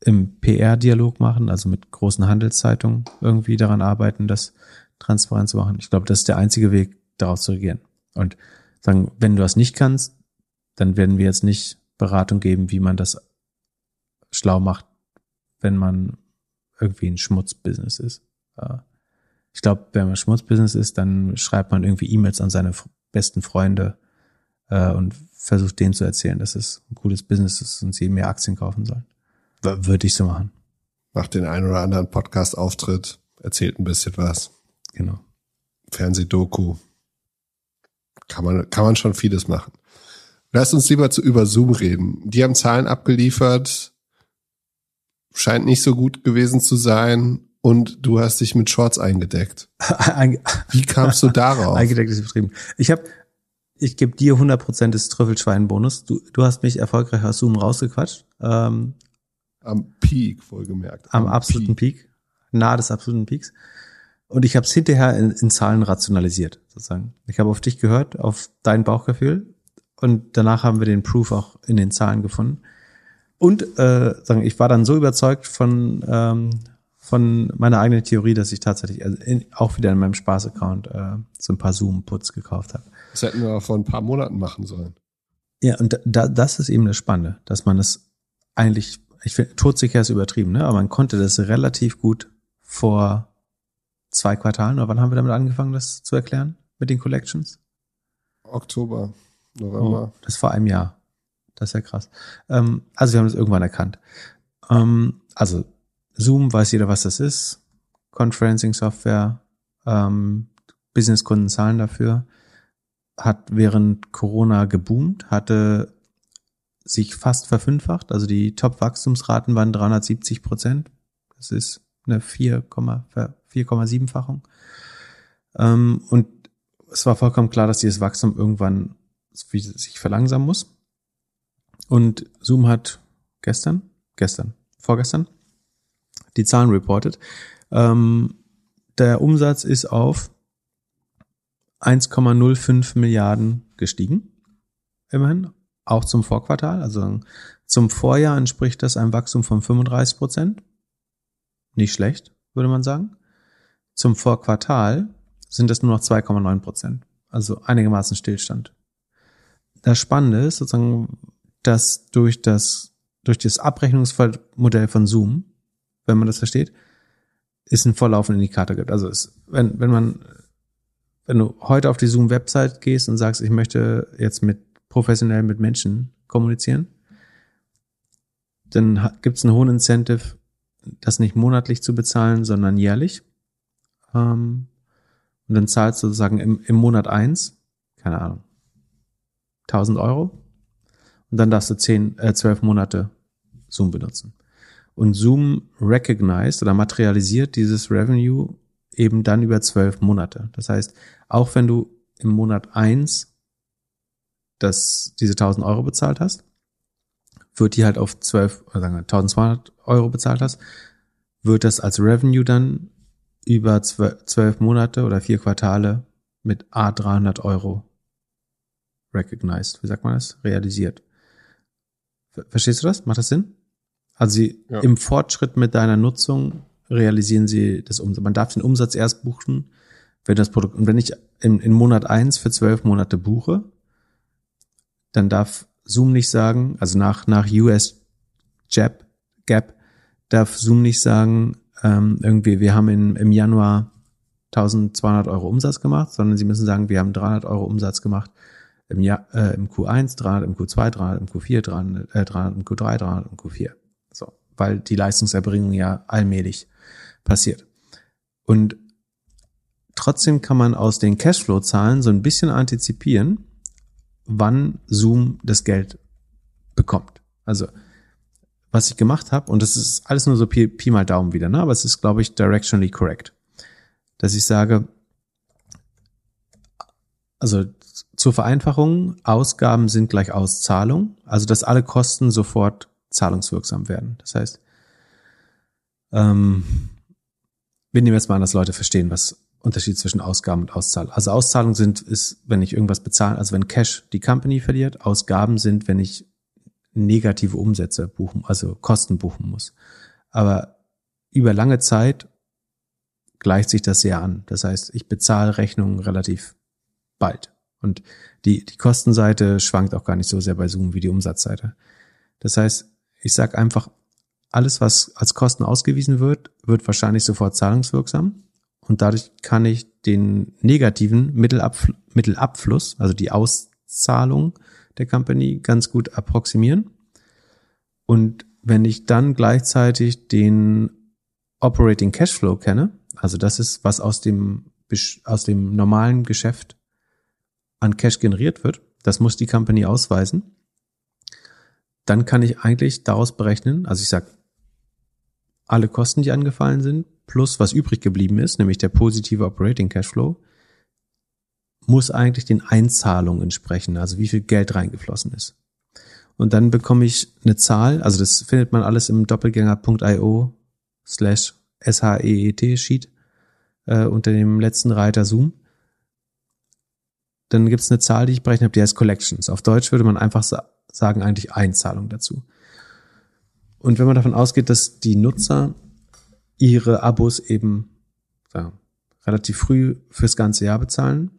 im PR-Dialog machen, also mit großen Handelszeitungen irgendwie daran arbeiten, das transparent zu machen. Ich glaube, das ist der einzige Weg, darauf zu reagieren. Und sagen, wenn du das nicht kannst, dann werden wir jetzt nicht Beratung geben, wie man das schlau macht, wenn man irgendwie ein Schmutzbusiness ist. Ich glaube, wenn man Schmutzbusiness ist, dann schreibt man irgendwie E-Mails an seine besten Freunde äh, und versucht denen zu erzählen, dass es ein cooles Business ist und sie mehr Aktien kaufen sollen. Würde ich so machen. Macht den einen oder anderen Podcast-Auftritt, erzählt ein bisschen was. Genau. Fernsehdoku. Kann man, kann man schon vieles machen. Lass uns lieber zu über Zoom reden. Die haben Zahlen abgeliefert, scheint nicht so gut gewesen zu sein und du hast dich mit Shorts eingedeckt. *laughs* Wie kamst du darauf? *laughs* eingedeckt ist betrieben. Ich habe ich gebe dir 100% des Trüffelschwein-Bonus. Du, du hast mich erfolgreich aus Zoom rausgequatscht. Ähm, am Peak, wohlgemerkt. Am, am absoluten Peak. Peak. Nahe des absoluten Peaks. Und ich habe es hinterher in, in Zahlen rationalisiert, sozusagen. Ich habe auf dich gehört, auf dein Bauchgefühl. Und danach haben wir den Proof auch in den Zahlen gefunden. Und äh, sagen, ich war dann so überzeugt von, ähm, von meiner eigenen Theorie, dass ich tatsächlich also in, auch wieder in meinem Spaß-Account äh, so ein paar Zoom-Puts gekauft habe. Das hätten wir vor ein paar Monaten machen sollen. Ja, und da, das ist eben das Spannende, dass man es eigentlich, ich finde, todsicher ist übertrieben, ne? aber man konnte das relativ gut vor zwei Quartalen, oder wann haben wir damit angefangen, das zu erklären mit den Collections? Oktober, November. Oh, das vor einem Jahr. Das ist ja krass. Ähm, also wir haben das irgendwann erkannt. Ähm, also Zoom weiß jeder, was das ist. Conferencing-Software. Ähm, Businesskunden zahlen dafür hat während Corona geboomt, hatte sich fast verfünffacht. Also die Top-Wachstumsraten waren 370 Prozent. Das ist eine 4,7-fachung. Ähm, und es war vollkommen klar, dass dieses Wachstum irgendwann sich verlangsamen muss. Und Zoom hat gestern, gestern, vorgestern die Zahlen reported. Ähm, der Umsatz ist auf 1,05 Milliarden gestiegen. Immerhin. Auch zum Vorquartal. Also zum Vorjahr entspricht das einem Wachstum von 35 Prozent. Nicht schlecht, würde man sagen. Zum Vorquartal sind das nur noch 2,9 Prozent. Also einigermaßen Stillstand. Das Spannende ist sozusagen, dass durch das, durch das Abrechnungsmodell von Zoom, wenn man das versteht, es einen vorlaufenden Indikator gibt. Also es, wenn, wenn man wenn du heute auf die Zoom-Website gehst und sagst, ich möchte jetzt mit professionell mit Menschen kommunizieren, dann gibt es einen hohen Incentive, das nicht monatlich zu bezahlen, sondern jährlich. Ähm, und dann zahlst du sozusagen im, im Monat eins, keine Ahnung, 1000 Euro. Und dann darfst du zehn, äh, zwölf Monate Zoom benutzen. Und Zoom recognized oder materialisiert dieses Revenue eben dann über zwölf Monate. Das heißt, auch wenn du im Monat eins das, diese 1000 Euro bezahlt hast, wird die halt auf zwölf, oder sagen wir 1200 Euro bezahlt hast, wird das als Revenue dann über zwölf Monate oder vier Quartale mit A 300 Euro recognized. Wie sagt man das? Realisiert. Verstehst du das? Macht das Sinn? Also sie ja. im Fortschritt mit deiner Nutzung realisieren sie das Umsatz. Man darf den Umsatz erst buchen, wenn das Produkt, und wenn ich in, in Monat eins für zwölf Monate buche, dann darf Zoom nicht sagen, also nach, nach US Gap, Gap, darf Zoom nicht sagen, ähm, irgendwie, wir haben in, im Januar 1200 Euro Umsatz gemacht, sondern sie müssen sagen, wir haben 300 Euro Umsatz gemacht im, Jahr, äh, im Q1, 300 im Q2, 300 im Q4, 300, äh, 300 im Q3, 300 im Q4. Weil die Leistungserbringung ja allmählich passiert. Und trotzdem kann man aus den Cashflow-Zahlen so ein bisschen antizipieren, wann Zoom das Geld bekommt. Also was ich gemacht habe, und das ist alles nur so Pi, Pi mal Daumen wieder, ne? aber es ist, glaube ich, directionally correct, dass ich sage, also zur Vereinfachung, Ausgaben sind gleich Auszahlung, also dass alle Kosten sofort zahlungswirksam werden. Das heißt, ähm, wir nehmen jetzt mal an, dass Leute verstehen, was Unterschied zwischen Ausgaben und Auszahlung. Also Auszahlung sind, ist, wenn ich irgendwas bezahle, also wenn Cash die Company verliert. Ausgaben sind, wenn ich negative Umsätze buchen, also Kosten buchen muss. Aber über lange Zeit gleicht sich das sehr an. Das heißt, ich bezahle Rechnungen relativ bald. Und die, die Kostenseite schwankt auch gar nicht so sehr bei Zoom wie die Umsatzseite. Das heißt, ich sage einfach, alles, was als Kosten ausgewiesen wird, wird wahrscheinlich sofort zahlungswirksam. Und dadurch kann ich den negativen Mittelabfl Mittelabfluss, also die Auszahlung der Company, ganz gut approximieren. Und wenn ich dann gleichzeitig den Operating Cashflow kenne, also das ist, was aus dem, aus dem normalen Geschäft an Cash generiert wird, das muss die Company ausweisen, dann kann ich eigentlich daraus berechnen, also ich sage, alle Kosten, die angefallen sind, plus was übrig geblieben ist, nämlich der positive Operating Cashflow, muss eigentlich den Einzahlungen entsprechen, also wie viel Geld reingeflossen ist. Und dann bekomme ich eine Zahl, also das findet man alles im doppelgänger.io slash SHEET Sheet äh, unter dem letzten Reiter Zoom. Dann gibt es eine Zahl, die ich berechnet habe, die heißt Collections. Auf Deutsch würde man einfach sa sagen, eigentlich Einzahlung dazu. Und wenn man davon ausgeht, dass die Nutzer ihre Abos eben ja, relativ früh fürs ganze Jahr bezahlen,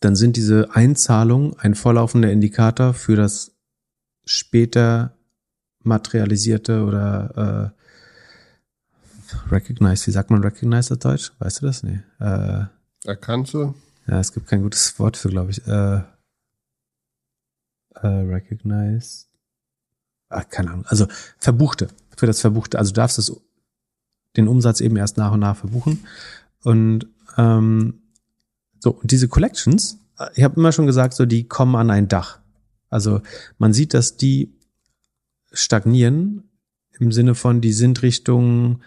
dann sind diese Einzahlungen ein vorlaufender Indikator für das später materialisierte oder äh, recognize, wie sagt man recognize auf Deutsch? Weißt du das? Nee. Äh, Erkannte? Ja, es gibt kein gutes Wort für, glaube ich. Äh, äh, recognize. Ach, keine Ahnung. Also verbuchte, für das Verbuchte. Also du darfst es den Umsatz eben erst nach und nach verbuchen. Und ähm, so, und diese Collections, ich habe immer schon gesagt, so die kommen an ein Dach. Also man sieht, dass die stagnieren im Sinne von, die sind Richtung,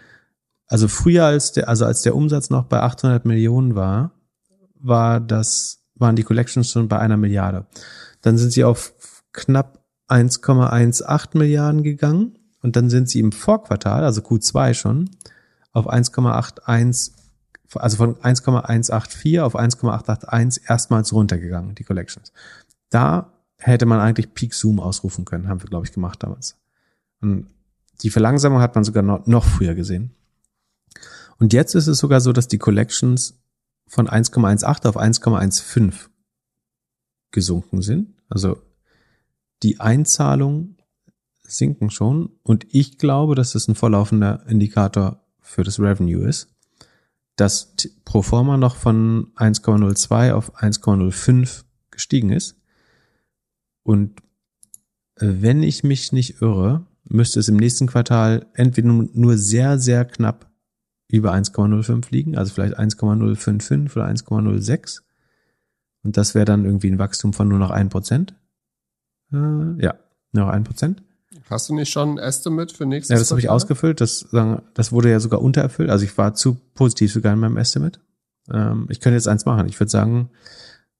also früher als der, also als der Umsatz noch bei 800 Millionen war, war das, waren die Collections schon bei einer Milliarde. Dann sind sie auf knapp 1,18 Milliarden gegangen und dann sind sie im Vorquartal, also Q2 schon, auf 1,81, also von 1,184 auf 1,881 erstmals runtergegangen, die Collections. Da hätte man eigentlich Peak Zoom ausrufen können, haben wir, glaube ich, gemacht damals. Und die Verlangsamung hat man sogar noch, noch früher gesehen. Und jetzt ist es sogar so, dass die Collections von 1,18 auf 1,15 gesunken sind. Also die Einzahlungen sinken schon. Und ich glaube, dass das ein vorlaufender Indikator für das Revenue ist, dass pro forma noch von 1,02 auf 1,05 gestiegen ist. Und wenn ich mich nicht irre, müsste es im nächsten Quartal entweder nur sehr, sehr knapp über 1,05 liegen, also vielleicht 1,055 oder 1,06. Und das wäre dann irgendwie ein Wachstum von nur noch 1%. Äh, ja, nur noch 1%. Hast du nicht schon ein Estimate für nächstes Ja, das habe ich ausgefüllt. Das, das wurde ja sogar untererfüllt. Also ich war zu positiv sogar in meinem Estimate. Ähm, ich könnte jetzt eins machen. Ich würde sagen,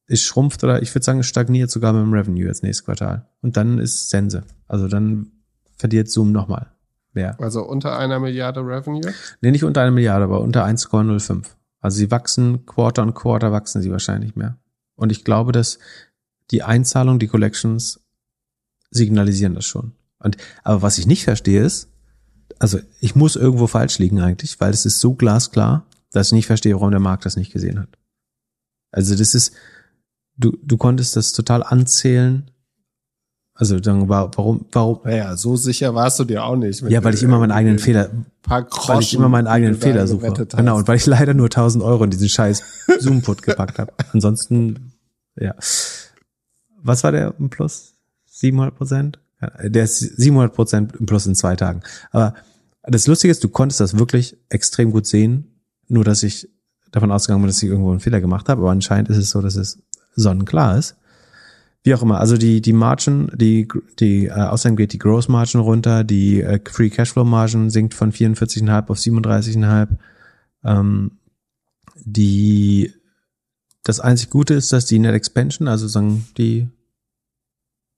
es schrumpft oder ich würde sagen, es stagniert sogar mit dem Revenue jetzt nächstes Quartal. Und dann ist Sense. Also dann verliert Zoom nochmal mehr. Also unter einer Milliarde Revenue? Nee, nicht unter einer Milliarde, aber unter 1,05. Also sie wachsen, Quarter on Quarter wachsen sie wahrscheinlich mehr. Und ich glaube, dass die Einzahlung, die Collections signalisieren das schon. Und, aber was ich nicht verstehe ist, also ich muss irgendwo falsch liegen eigentlich, weil es ist so glasklar, dass ich nicht verstehe, warum der Markt das nicht gesehen hat. Also das ist, du, du konntest das total anzählen. Also dann warum, warum? Naja, so sicher warst du dir auch nicht. Ja, weil ich immer meinen eigenen Fehler, weil ich immer meinen eigenen Fehler suche. Genau, und weil ich leider nur 1000 Euro in diesen scheiß *laughs* Zoom-Put gepackt habe. Ansonsten, ja. Was war der im Plus? 700 Prozent? Der ist 700 Prozent im Plus in zwei Tagen. Aber das Lustige ist, du konntest das wirklich extrem gut sehen, nur dass ich davon ausgegangen bin, dass ich irgendwo einen Fehler gemacht habe. Aber anscheinend ist es so, dass es sonnenklar ist. Wie auch immer, also die, die Margin, die, die, äh, außerdem geht die Gross Margin runter, die äh, Free Cashflow Margin sinkt von 44,5 auf 37,5. Ähm, die das einzig Gute ist, dass die Net Expansion, also sagen die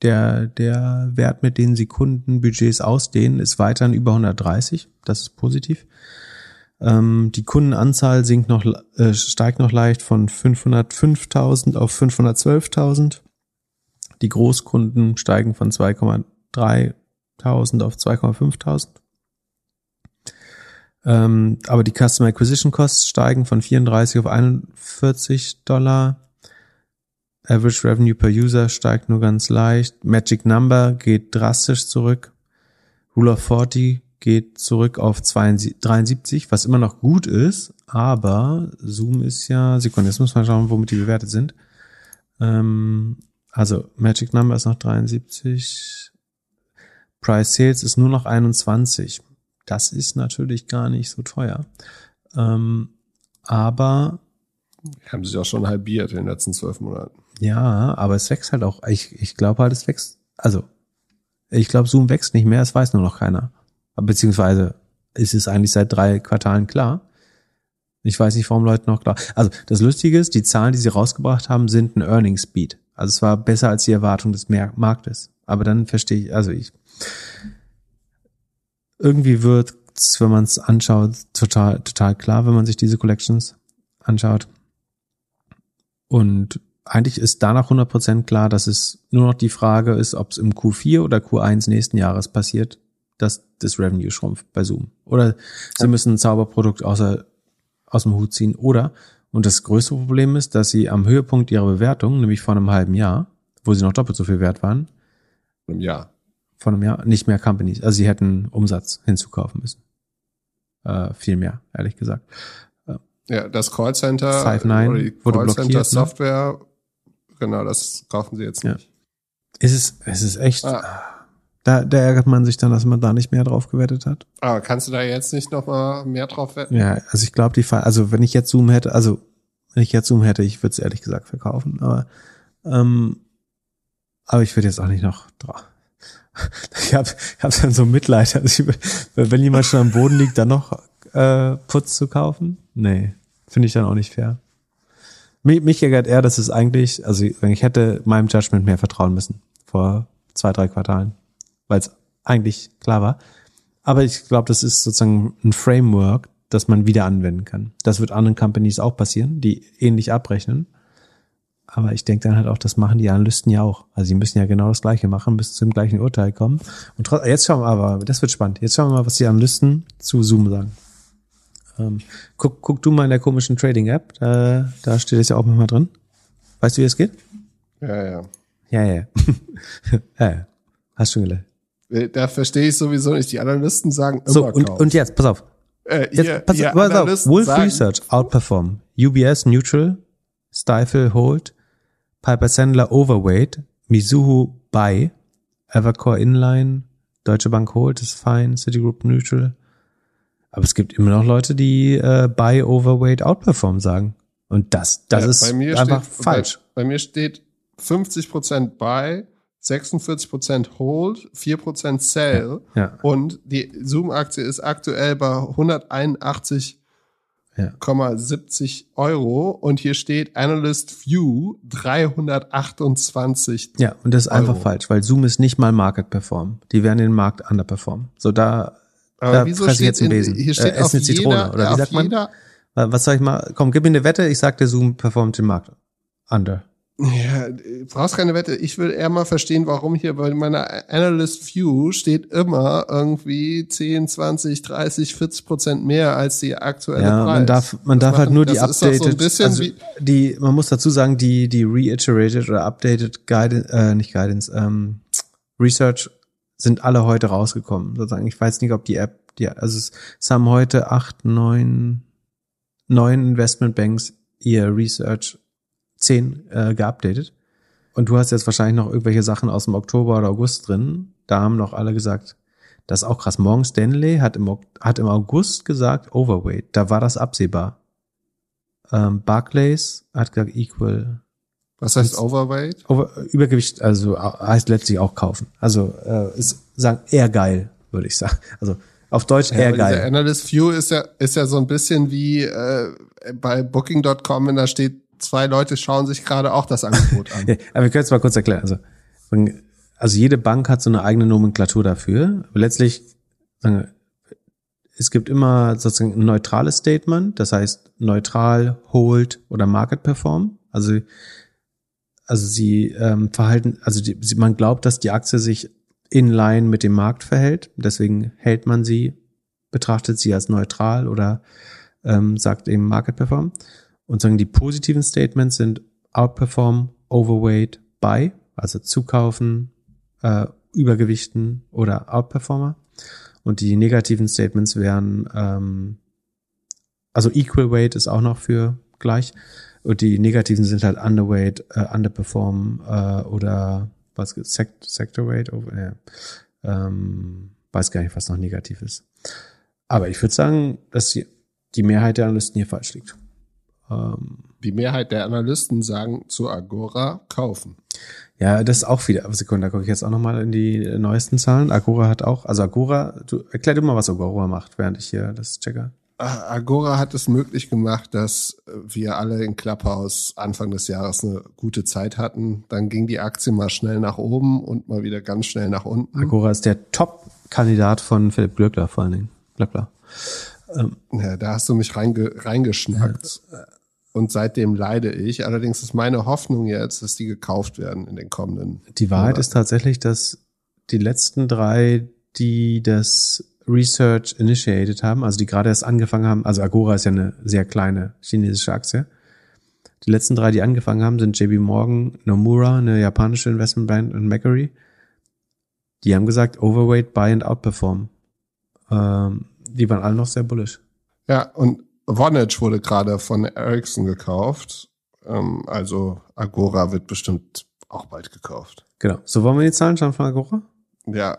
der, der Wert, mit den sie Kundenbudgets ausdehnen, ist weiterhin über 130. Das ist positiv. Ähm, die Kundenanzahl sinkt noch, äh, steigt noch leicht von 505.000 auf 512.000. Die Großkunden steigen von 2,3.000 auf 2,5.000. Ähm, aber die Customer Acquisition Costs steigen von 34 auf 41 Dollar. Average Revenue per User steigt nur ganz leicht. Magic Number geht drastisch zurück. Rule of 40 geht zurück auf 73, was immer noch gut ist, aber Zoom ist ja, Sekunde, jetzt muss man schauen, womit die bewertet sind. Ähm, also Magic Number ist noch 73, Price Sales ist nur noch 21. Das ist natürlich gar nicht so teuer. Ähm, aber haben sich auch schon halbiert in den letzten zwölf Monaten. Ja, aber es wächst halt auch. Ich, ich glaube halt, es wächst. Also, ich glaube, Zoom wächst nicht mehr, es weiß nur noch keiner. Beziehungsweise ist es eigentlich seit drei Quartalen klar. Ich weiß nicht, warum Leute noch klar. Also, das Lustige ist, die Zahlen, die sie rausgebracht haben, sind ein Earnings Speed. Also, es war besser als die Erwartung des Marktes. Aber dann verstehe ich, also ich, irgendwie wird wenn man es anschaut, total, total klar, wenn man sich diese Collections anschaut. Und eigentlich ist danach 100% klar, dass es nur noch die Frage ist, ob es im Q4 oder Q1 nächsten Jahres passiert, dass das Revenue schrumpft bei Zoom. Oder sie müssen ein Zauberprodukt außer, aus dem Hut ziehen. Oder, und das größte Problem ist, dass sie am Höhepunkt ihrer Bewertung, nämlich vor einem halben Jahr, wo sie noch doppelt so viel wert waren, Im Jahr. Vor einem Jahr, nicht mehr Companies. Also sie hätten Umsatz hinzukaufen müssen. Äh, viel mehr, ehrlich gesagt. Ja, das Callcenter, Five9 oder die wurde Callcenter blockiert, ne? Software, genau, das kaufen sie jetzt Ja. nicht. Es ist, es ist echt, Ah. Da, da ärgert man sich dann, dass man da nicht mehr drauf gewettet hat. Aber kannst du da jetzt nicht noch mal mehr drauf wetten? Ja, also ich glaube, die Fall, also wenn ich jetzt Zoom hätte, also wenn ich jetzt Zoom hätte, ich würde es ehrlich gesagt verkaufen, aber ähm, aber ich würde jetzt auch nicht noch drauf. *laughs* Ich habe ich hab dann so Mitleid, also ich, wenn jemand schon am Boden liegt, dann noch äh, Putz zu kaufen? Nee, finde ich dann auch nicht fair. Mich, mich ärgert eher, dass es eigentlich, also ich hätte meinem Judgment mehr vertrauen müssen vor zwei, drei Quartalen, weil es eigentlich klar war. Aber ich glaube, das ist sozusagen ein Framework, das man wieder anwenden kann. Das wird anderen Companies auch passieren, die ähnlich abrechnen. Aber ich denke dann halt auch, das machen die Analysten ja auch. Also sie müssen ja genau das Gleiche machen, bis zum gleichen Urteil kommen. Und trotz, jetzt schauen wir aber, das wird spannend. Jetzt schauen wir mal, was die Analysten zu Zoom sagen. Ähm, guck, guck du mal in der komischen Trading-App, da, da steht es ja auch manchmal drin. Weißt du, wie es geht? Ja, ja. Ja, ja. ja, *laughs* ja. Hast schon gelernt. Äh, Da verstehe ich sowieso nicht. Die Analysten sagen immer So, und, kauf. und jetzt, pass auf. äh, Jetzt, ihr, pass, ihr pass auf. Wolf sagen, Research outperform. UBS neutral, Stifle hold, Piper Sandler overweight, Mizuho buy, Evercore inline, Deutsche Bank hold ist fine, Citigroup neutral. Aber es gibt immer noch Leute, die äh, buy, overweight, outperform sagen. Und das, das ja, ist bei mir einfach steht, falsch. Bei, bei mir steht 50% Buy, 46% Hold, 4% Sell. Ja. Und die Zoom-Aktie ist aktuell bei 181,70 Ja. Euro. Und hier steht Analyst View 328. Ja, und das ist einfach Euro. falsch, weil Zoom ist nicht mal Market Perform. Die werden den Markt underperformen. So da, Aber da wieso steht jetzt in, Besen. hier steht äh, auf eine Zitrone, jeder, oder wie sagt man? jeder, Äh, Was soll ich mal? Komm, gib mir eine Wette. Ich sag, der Zoom performt den Markt under. Ja, brauchst keine Wette. Ich will eher mal verstehen, warum hier bei meiner Analyst View steht immer irgendwie 10, 20, 30, 40 Prozent mehr als die aktuelle Ja, Preis. man darf, man Das darf halt nur die updated, so also die, man muss dazu sagen, die, die reiterated oder updated Guidance, äh, nicht Guidance, ähm, Research sind alle heute rausgekommen. Sozusagen, ich weiß nicht, ob die App, die, also es, es haben heute acht, neun, neun Investmentbanks ihr Research zehn äh, geupdatet. Und du hast jetzt wahrscheinlich noch irgendwelche Sachen aus dem Oktober oder August drin. Da haben noch alle gesagt, das ist auch krass. Morgan Stanley hat im, hat im August gesagt, Overweight. Da war das absehbar. Ähm, Barclays hat gesagt, Equal. was heißt Overweight? Over, Übergewicht, also heißt letztlich auch kaufen. Also äh, ist sagen eher geil, würde ich sagen. Also auf Deutsch eher dieser geil. Analyst View ist ja, ist ja so ein bisschen wie äh, bei Booking.com, wenn da steht zwei Leute schauen sich gerade auch das Angebot an. *laughs* Aber wir können es mal kurz erklären. Also, also jede Bank hat so eine eigene Nomenklatur dafür. Aber letztlich, es gibt immer sozusagen ein neutrales Statement, das heißt neutral, hold oder market perform. Also, also sie ähm, verhalten, also die, man glaubt, dass die Aktie sich in line mit dem Markt verhält. Deswegen hält man sie, betrachtet sie als neutral oder ähm, sagt eben market perform. Und sagen die positiven Statements sind outperform, overweight, buy, also zukaufen, äh, übergewichten oder outperformer. Und die negativen Statements wären, ähm, also Equal Weight ist auch noch für gleich. Und die negativen sind halt Underweight, äh, Underperform äh, oder was Sect Sector Weight. Oh, äh, ähm, weiß gar nicht, was noch negativ ist. Aber ich würde sagen, dass die, die Mehrheit der Analysten hier falsch liegt. Ähm, die Mehrheit der Analysten sagen zu Agora kaufen. Ja, das ist auch wieder. Sekunde, da gucke ich jetzt auch nochmal in die neuesten Zahlen. Agora hat auch, also Agora, du erklär dir mal, was Agora macht, während ich hier das checke. Agora hat es möglich gemacht, dass wir alle in Clubhouse Anfang des Jahres eine gute Zeit hatten. Dann ging die Aktie mal schnell nach oben und mal wieder ganz schnell nach unten. Agora ist der Top-Kandidat von Philipp Glöckler vor allen Dingen. Glöckler. Ähm, ja, da hast du mich reinge reingeschnackt. Ja und seitdem leide ich. Allerdings ist meine Hoffnung jetzt, dass die gekauft werden in den kommenden. Die Wahrheit Monaten. ist tatsächlich, dass die letzten drei, die das Research initiated haben, also die gerade erst angefangen haben, also Agora ist ja eine sehr kleine chinesische Aktie. Die letzten drei, die angefangen haben, sind JB Morgan, Nomura, eine japanische Investmentbank und Macquarie. Die haben gesagt, overweight, buy and outperform. Ähm, die waren alle noch sehr bullish. Ja, und Vonage wurde gerade von Ericsson gekauft. Ähm, also Agora wird bestimmt auch bald gekauft. Genau. So wollen wir die Zahlen schauen von Agora? Ja.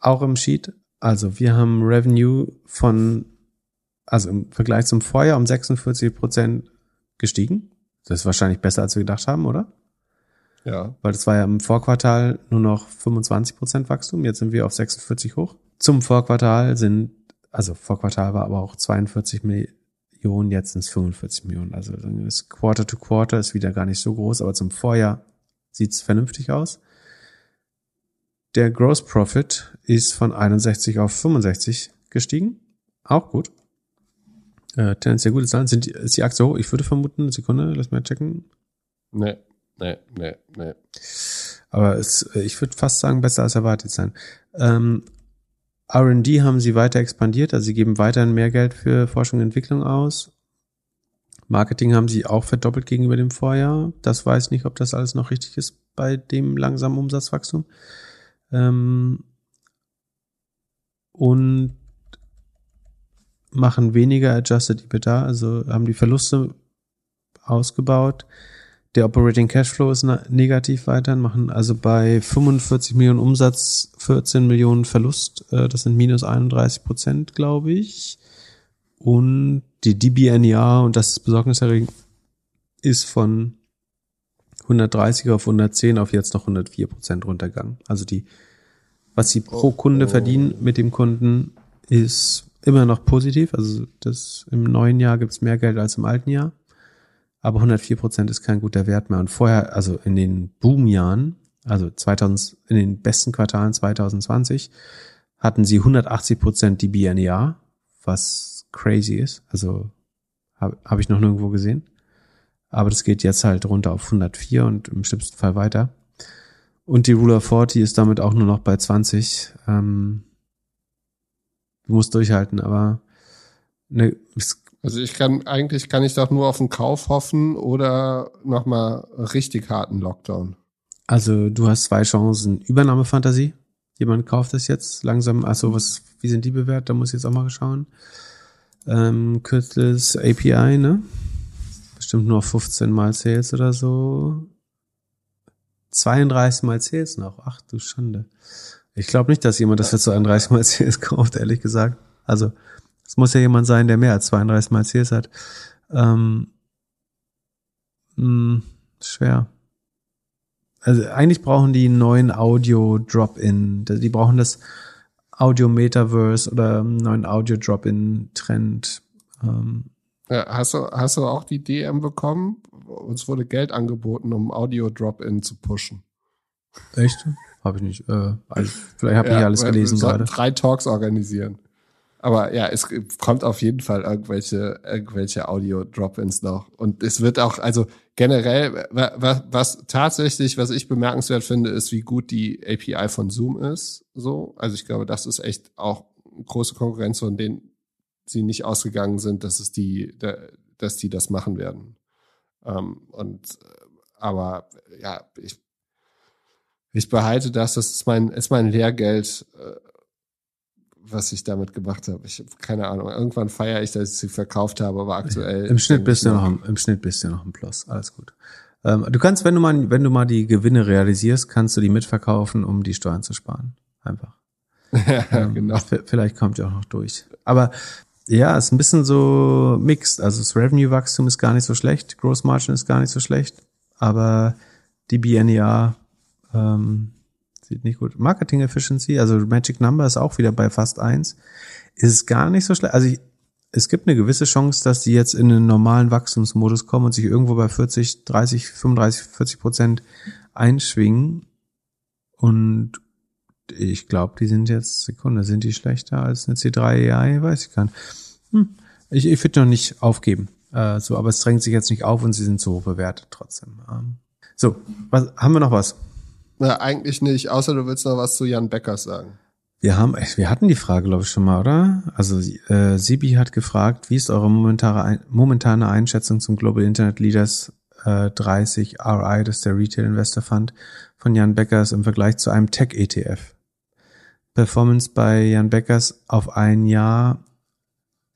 Auch im Sheet. Also wir haben Revenue von, also im Vergleich zum Vorjahr um 46 Prozent gestiegen. Das ist wahrscheinlich besser, als wir gedacht haben, oder? Ja. Weil das war ja im Vorquartal nur noch 25 Prozent Wachstum. Jetzt sind wir auf 46 hoch. Zum Vorquartal sind, also Vorquartal war aber auch 42 Millionen jetzt sind es 45 Millionen. Also das Quarter to Quarter ist wieder gar nicht so groß, aber zum Vorjahr sieht es vernünftig aus. Der Gross Profit ist von 61 auf 65 gestiegen. Auch gut. Äh, tendenziell gute Zahlen. Sind ist die Aktie hoch? Ich würde vermuten, Sekunde, lass mal checken. Nee, nee, nee, nee. Aber es, ich würde fast sagen, besser als erwartet sein. Ähm, R&D haben sie weiter expandiert, also sie geben weiterhin mehr Geld für Forschung und Entwicklung aus. Marketing haben sie auch verdoppelt gegenüber dem Vorjahr. Das weiß nicht, ob das alles noch richtig ist bei dem langsamen Umsatzwachstum. Ähm und machen weniger Adjusted EBITDA, also haben die Verluste ausgebaut. Der Operating Cashflow ist negativ weiterhin, machen also bei 45 Millionen Umsatz 14 Millionen Verlust. Äh, das sind minus 31 Prozent, glaube ich. Und die DBNER, und das ist besorgniserregend, ist von 130 auf 110 auf jetzt noch 104 Prozent runtergegangen. Also die, was sie pro Kunde oh. verdienen mit dem Kunden, ist immer noch positiv. Also das im neuen Jahr gibt es mehr Geld als im alten Jahr aber 104 Prozent ist kein guter Wert mehr. Und vorher, also in den Boomjahren, also 2000, in den besten Quartalen 2020, hatten sie 180 Prozent DBNER, was crazy ist. Also habe hab ich noch nirgendwo gesehen. Aber das geht jetzt halt runter auf 104 und im schlimmsten Fall weiter. Und die Ruler 40 ist damit auch nur noch bei 20. Ähm, du musst durchhalten, aber ne, es also ich kann, eigentlich kann ich doch nur auf einen Kauf hoffen oder nochmal richtig harten Lockdown. Also du hast zwei Chancen. Übernahmefantasie. Jemand kauft es jetzt langsam. Also was, wie sind die bewertet? Da muss ich jetzt auch mal schauen. Ähm, Kürzles API, ne? Bestimmt nur 15 mal Sales oder so. 32 mal Sales noch. Ach du Schande. Ich glaube nicht, dass jemand das für 32 mal Sales kauft, ehrlich gesagt. Also es muss ja jemand sein, der mehr als 32 Mal CS hat. Ähm, mh, hm, schwer. Also eigentlich brauchen die einen neuen Audio-Drop-In. Die brauchen das Audio-Metaverse oder einen neuen Audio-Drop-In-Trend. Ähm, ja, hast, du, hast du auch die DM bekommen? uns wurde Geld angeboten, um Audio-Drop-In zu pushen. Echt? Habe ich nicht. Äh, also, vielleicht habe ich ja, alles gelesen gerade. Drei Talks organisieren. Aber ja, es kommt auf jeden Fall irgendwelche, irgendwelche Audio-Drop-ins noch. Und es wird auch, also generell, was, was tatsächlich, was ich bemerkenswert finde, ist, wie gut die API von Zoom ist. So, also ich glaube, das ist echt auch große Konkurrenz, von denen sie nicht ausgegangen sind, dass es die, dass die das machen werden. Ähm, und aber ja, ich, ich behalte das, das ist mein, ist mein Lehrgeld, äh, was ich damit gemacht habe. Ich habe keine Ahnung. Irgendwann feiere ich, dass ich sie verkauft habe, aber aktuell. Im Schnitt bist du noch im, im Schnitt bist du noch ein Plus. Alles gut. Ähm, du kannst, wenn du mal, wenn du mal die Gewinne realisierst, kannst du die mitverkaufen, um die Steuern zu sparen. Einfach. *laughs* ja, ähm, genau. Vielleicht kommt ja auch noch durch. Aber ja, ist ein bisschen so mixed. Also das Revenue-Wachstum ist gar nicht so schlecht, Gross Margin ist gar nicht so schlecht, aber die BNER ähm, sieht nicht gut. Marketing Efficiency, also Magic Number ist auch wieder bei fast eins. Ist gar nicht so schlecht. Also ich, es gibt eine gewisse Chance, dass die jetzt in einen normalen Wachstumsmodus kommen und sich irgendwo bei 40, 30, 35, 40 Prozent einschwingen. Und ich glaube, die sind jetzt, Sekunde, sind die schlechter als eine C3 AI? Weiß ich gar nicht. Hm. Ich, ich würde noch nicht aufgeben. Äh, so, aber es drängt sich jetzt nicht auf und sie sind so hoch bewertet trotzdem. Ähm, so, was, haben wir noch was? Na, eigentlich nicht, außer du willst noch was zu Jan Beckers sagen. Wir haben, wir hatten die Frage, glaube ich, schon mal, oder? Also äh, Sibi hat gefragt, wie ist eure momentane, momentane Einschätzung zum Global Internet Leaders äh, 30 RI, das der Retail Investor Fund von Jan Beckers im Vergleich zu einem Tech ETF? Performance bei Jan Beckers auf ein Jahr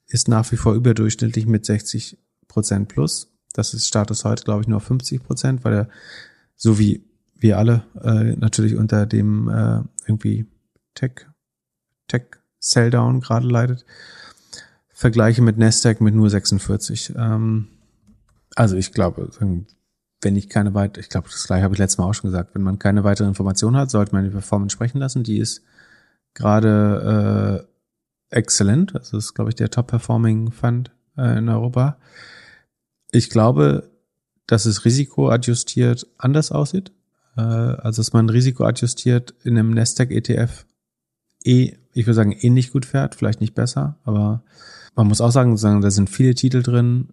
ist nach wie vor überdurchschnittlich mit 60 Prozent plus. Das ist Status heute, glaube ich, nur 50 Prozent, weil er so wie wir alle äh, natürlich unter dem äh, irgendwie Tech, Tech Selldown gerade leidet. Vergleiche mit Nasdaq mit nur 46. Ähm, also ich glaube, wenn ich keine weitere, ich glaube, das gleiche habe ich letztes Mal auch schon gesagt, wenn man keine weitere Information hat, sollte man die Performance sprechen lassen. Die ist gerade äh, exzellent. Das ist, glaube ich, der Top-Performing Fund äh, in Europa. Ich glaube, dass es risikoadjustiert anders aussieht äh, also dass man Risiko adjustiert in einem Nasdaq ETF eh, ich würde sagen, ähnlich gut fährt, vielleicht nicht besser, aber man muss auch sagen, sagen da sind viele Titel drin,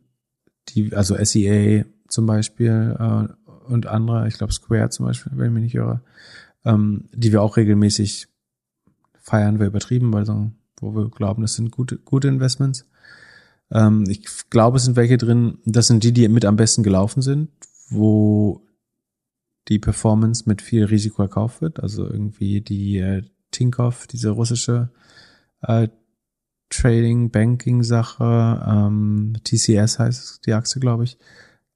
die, also SEA zum Beispiel äh, und andere, ich glaube Square zum Beispiel, wenn ich mich nicht irre, ähm, die wir auch regelmäßig feiern, wir übertrieben, weil so, wo wir glauben, das sind gute, gute Investments. Ähm, ich glaube, es sind welche drin, das sind die, die mit am besten gelaufen sind, wo die Performance mit viel Risiko erkauft wird. Also irgendwie die äh, Tinkoff, diese russische äh, Trading, Banking Sache, ähm, TCS heißt die Aktie, glaube ich.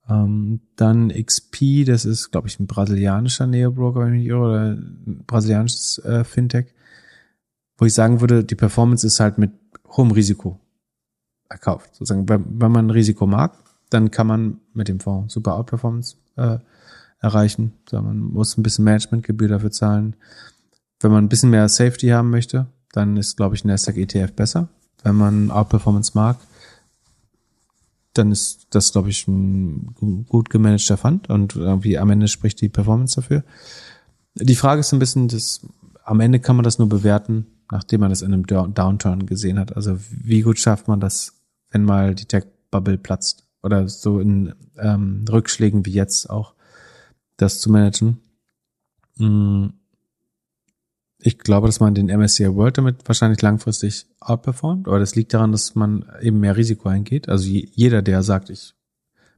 Ähm, dann XP, das ist, glaube ich, ein brasilianischer Neobroker, wenn ich mich irre, oder ein brasilianisches äh, Fintech, wo ich sagen würde, die Performance ist halt mit hohem Risiko erkauft. Sozusagen, wenn, wenn man Risiko mag, dann kann man mit dem Fonds super Outperformance äh, erreichen. Man muss ein bisschen Managementgebühr dafür zahlen. Wenn man ein bisschen mehr Safety haben möchte, dann ist, glaube ich, ein Nasdaq ETF besser. Wenn man Outperformance mag, dann ist das, glaube ich, ein gut gemanagter Fund und irgendwie am Ende spricht die Performance dafür. Die Frage ist ein bisschen, das, am Ende kann man das nur bewerten, nachdem man das in einem Downturn gesehen hat. Also wie gut schafft man das, wenn mal die Tech-Bubble platzt oder so in ähm, Rückschlägen wie jetzt auch das zu managen. Mm. Ich glaube, dass man den MSCI World damit wahrscheinlich langfristig outperformt, aber das liegt daran, dass man eben mehr Risiko eingeht. Also jeder, der sagt, ich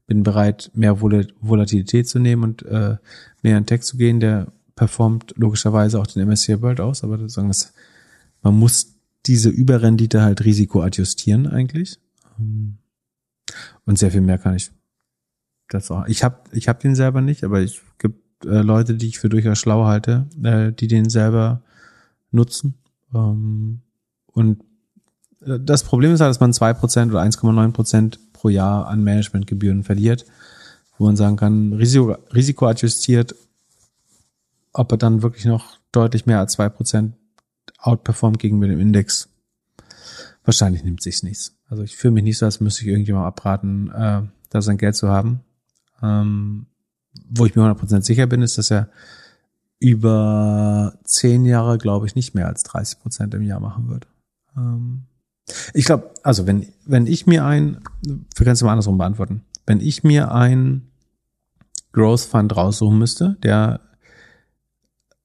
bin bereit, mehr Volatilität zu nehmen und äh, mehr in Tech zu gehen, der performt logischerweise auch den MSCI World aus, aber sagen, dass man muss diese Überrendite halt Risiko adjustieren eigentlich. Und sehr viel mehr kann ich das auch. Ich habe ich hab den selber nicht, aber ich gibt äh, Leute, die ich für durchaus schlau halte, äh, die den selber nutzen. Ähm, und äh, das Problem ist halt, dass man zwei Prozent oder 1,9 Prozent pro Jahr an Managementgebühren verliert, wo man sagen kann, Risiko, risikoadjustiert, ob er dann wirklich noch deutlich mehr als zwei Prozent outperformt gegenüber dem Index. Wahrscheinlich nimmt sich's nichts. Also ich fühle mich nicht so, als müsste ich irgendjemand abraten, äh, da sein Geld zu haben. Ähm, wo ich mir 100% sicher bin, ist, dass er über zehn Jahre, glaube ich, nicht mehr als 30 Prozent im Jahr machen wird. Ähm, ich glaube, also wenn, wenn ich mir ein, wir können es mal andersrum beantworten, wenn ich mir ein Growth Fund raussuchen müsste, der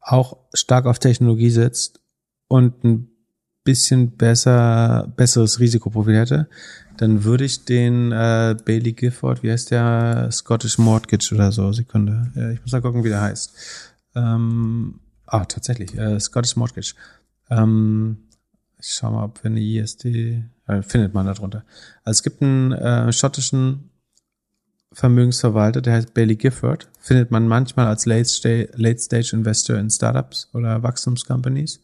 auch stark auf Technologie setzt und ein bisschen besser, besseres Risikoprofil hätte, dann würde ich den äh, Bailey Gifford, wie heißt der, Scottish Mortgage oder so, Sekunde, ja, ich muss mal gucken, wie der heißt. Ähm, ah, tatsächlich, äh, Scottish Mortgage. Ähm, ich schau mal, ob wir eine ISD, äh, findet man da drunter. Also es gibt einen äh, schottischen Vermögensverwalter, der heißt Bailey Gifford, findet man manchmal als Late Stage, Late Investor in Startups oder Wachstumscompanies.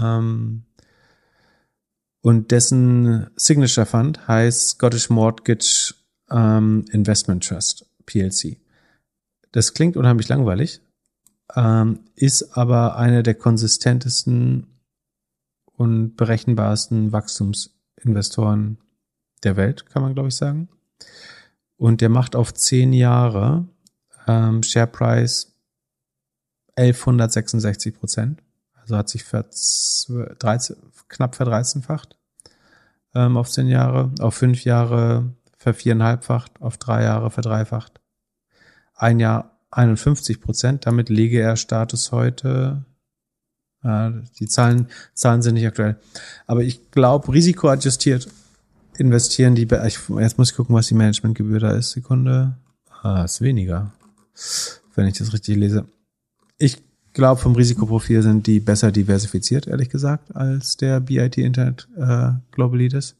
Ähm, und dessen Signature Fund heißt Scottish Mortgage ähm, Investment Trust, PLC. Das klingt unheimlich langweilig, ähm, ist aber einer der konsistentesten und berechenbarsten Wachstumsinvestoren der Welt, kann man glaube ich sagen. Und der macht auf zehn Jahre ähm, Share Price 1166 Prozent. Also hat sich ver 13, knapp verdreizehnfacht ähm, auf zehn Jahre, auf fünf Jahre verviereinhalbfacht, auf drei Jahre verdreifacht. Ein Jahr 51 Prozent. Damit lege er Status heute. Äh, die Zahlen, Zahlen sind nicht aktuell. Aber ich glaube, risikoadjustiert investieren die, ich, jetzt muss ich gucken, was die Managementgebühr da ist. Sekunde. Ah, ist weniger. Wenn ich das richtig lese. Ich glaube, vom Risikoprofil sind die besser diversifiziert, ehrlich gesagt, als der BIT Internet äh, Global Leaders.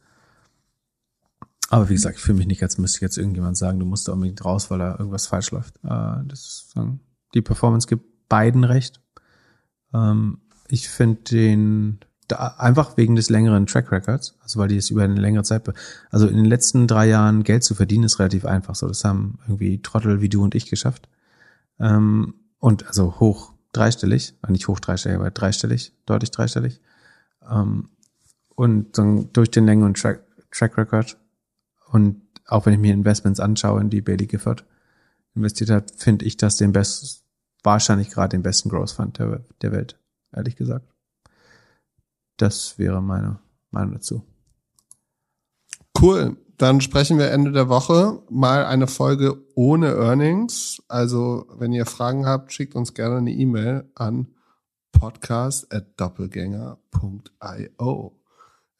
Aber wie gesagt, ich fühle mich nicht, als müsste jetzt irgendjemand sagen, du musst da unbedingt raus, weil da irgendwas falsch läuft. Äh, das, die Performance gibt beiden recht. Ähm, ich finde den da, einfach wegen des längeren Track Records, also weil die es über eine längere Zeit, also in den letzten drei Jahren Geld zu verdienen, ist relativ einfach. So, das haben irgendwie Trottel wie du und ich geschafft. Ähm, und also hoch dreistellig, äh, nicht hoch dreistellig, aber dreistellig, deutlich dreistellig. Ähm, und dann durch den längeren Track, Track Record und auch wenn ich mir Investments anschaue, in die Bailey Gifford investiert hat, finde ich das den besten, wahrscheinlich gerade den besten Growth Fund der, der Welt, ehrlich gesagt. Das wäre meine Meinung dazu. Cool. Dann sprechen wir Ende der Woche mal eine Folge ohne Earnings. Also, wenn ihr Fragen habt, schickt uns gerne eine E-Mail an podcast at doppelgänger.io.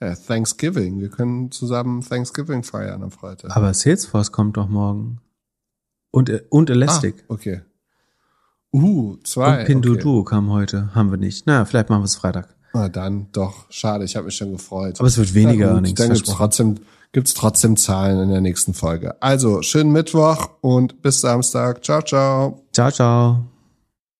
Äh, Thanksgiving. Wir können zusammen Thanksgiving feiern am Freitag. Aber Salesforce kommt doch morgen. Und, und Elastic. Ah, okay. Uh, zwei. Und Pinduoduo okay. kam heute. Haben wir nicht. Na, vielleicht machen wir es Freitag. Na dann doch. Schade, ich habe mich schon gefreut. Aber es wird weniger ja, Earnings. Dann gibt's trotzdem gibt's trotzdem Zahlen in der nächsten Folge. Also, schönen Mittwoch und bis Samstag. Ciao, ciao. Ciao, ciao.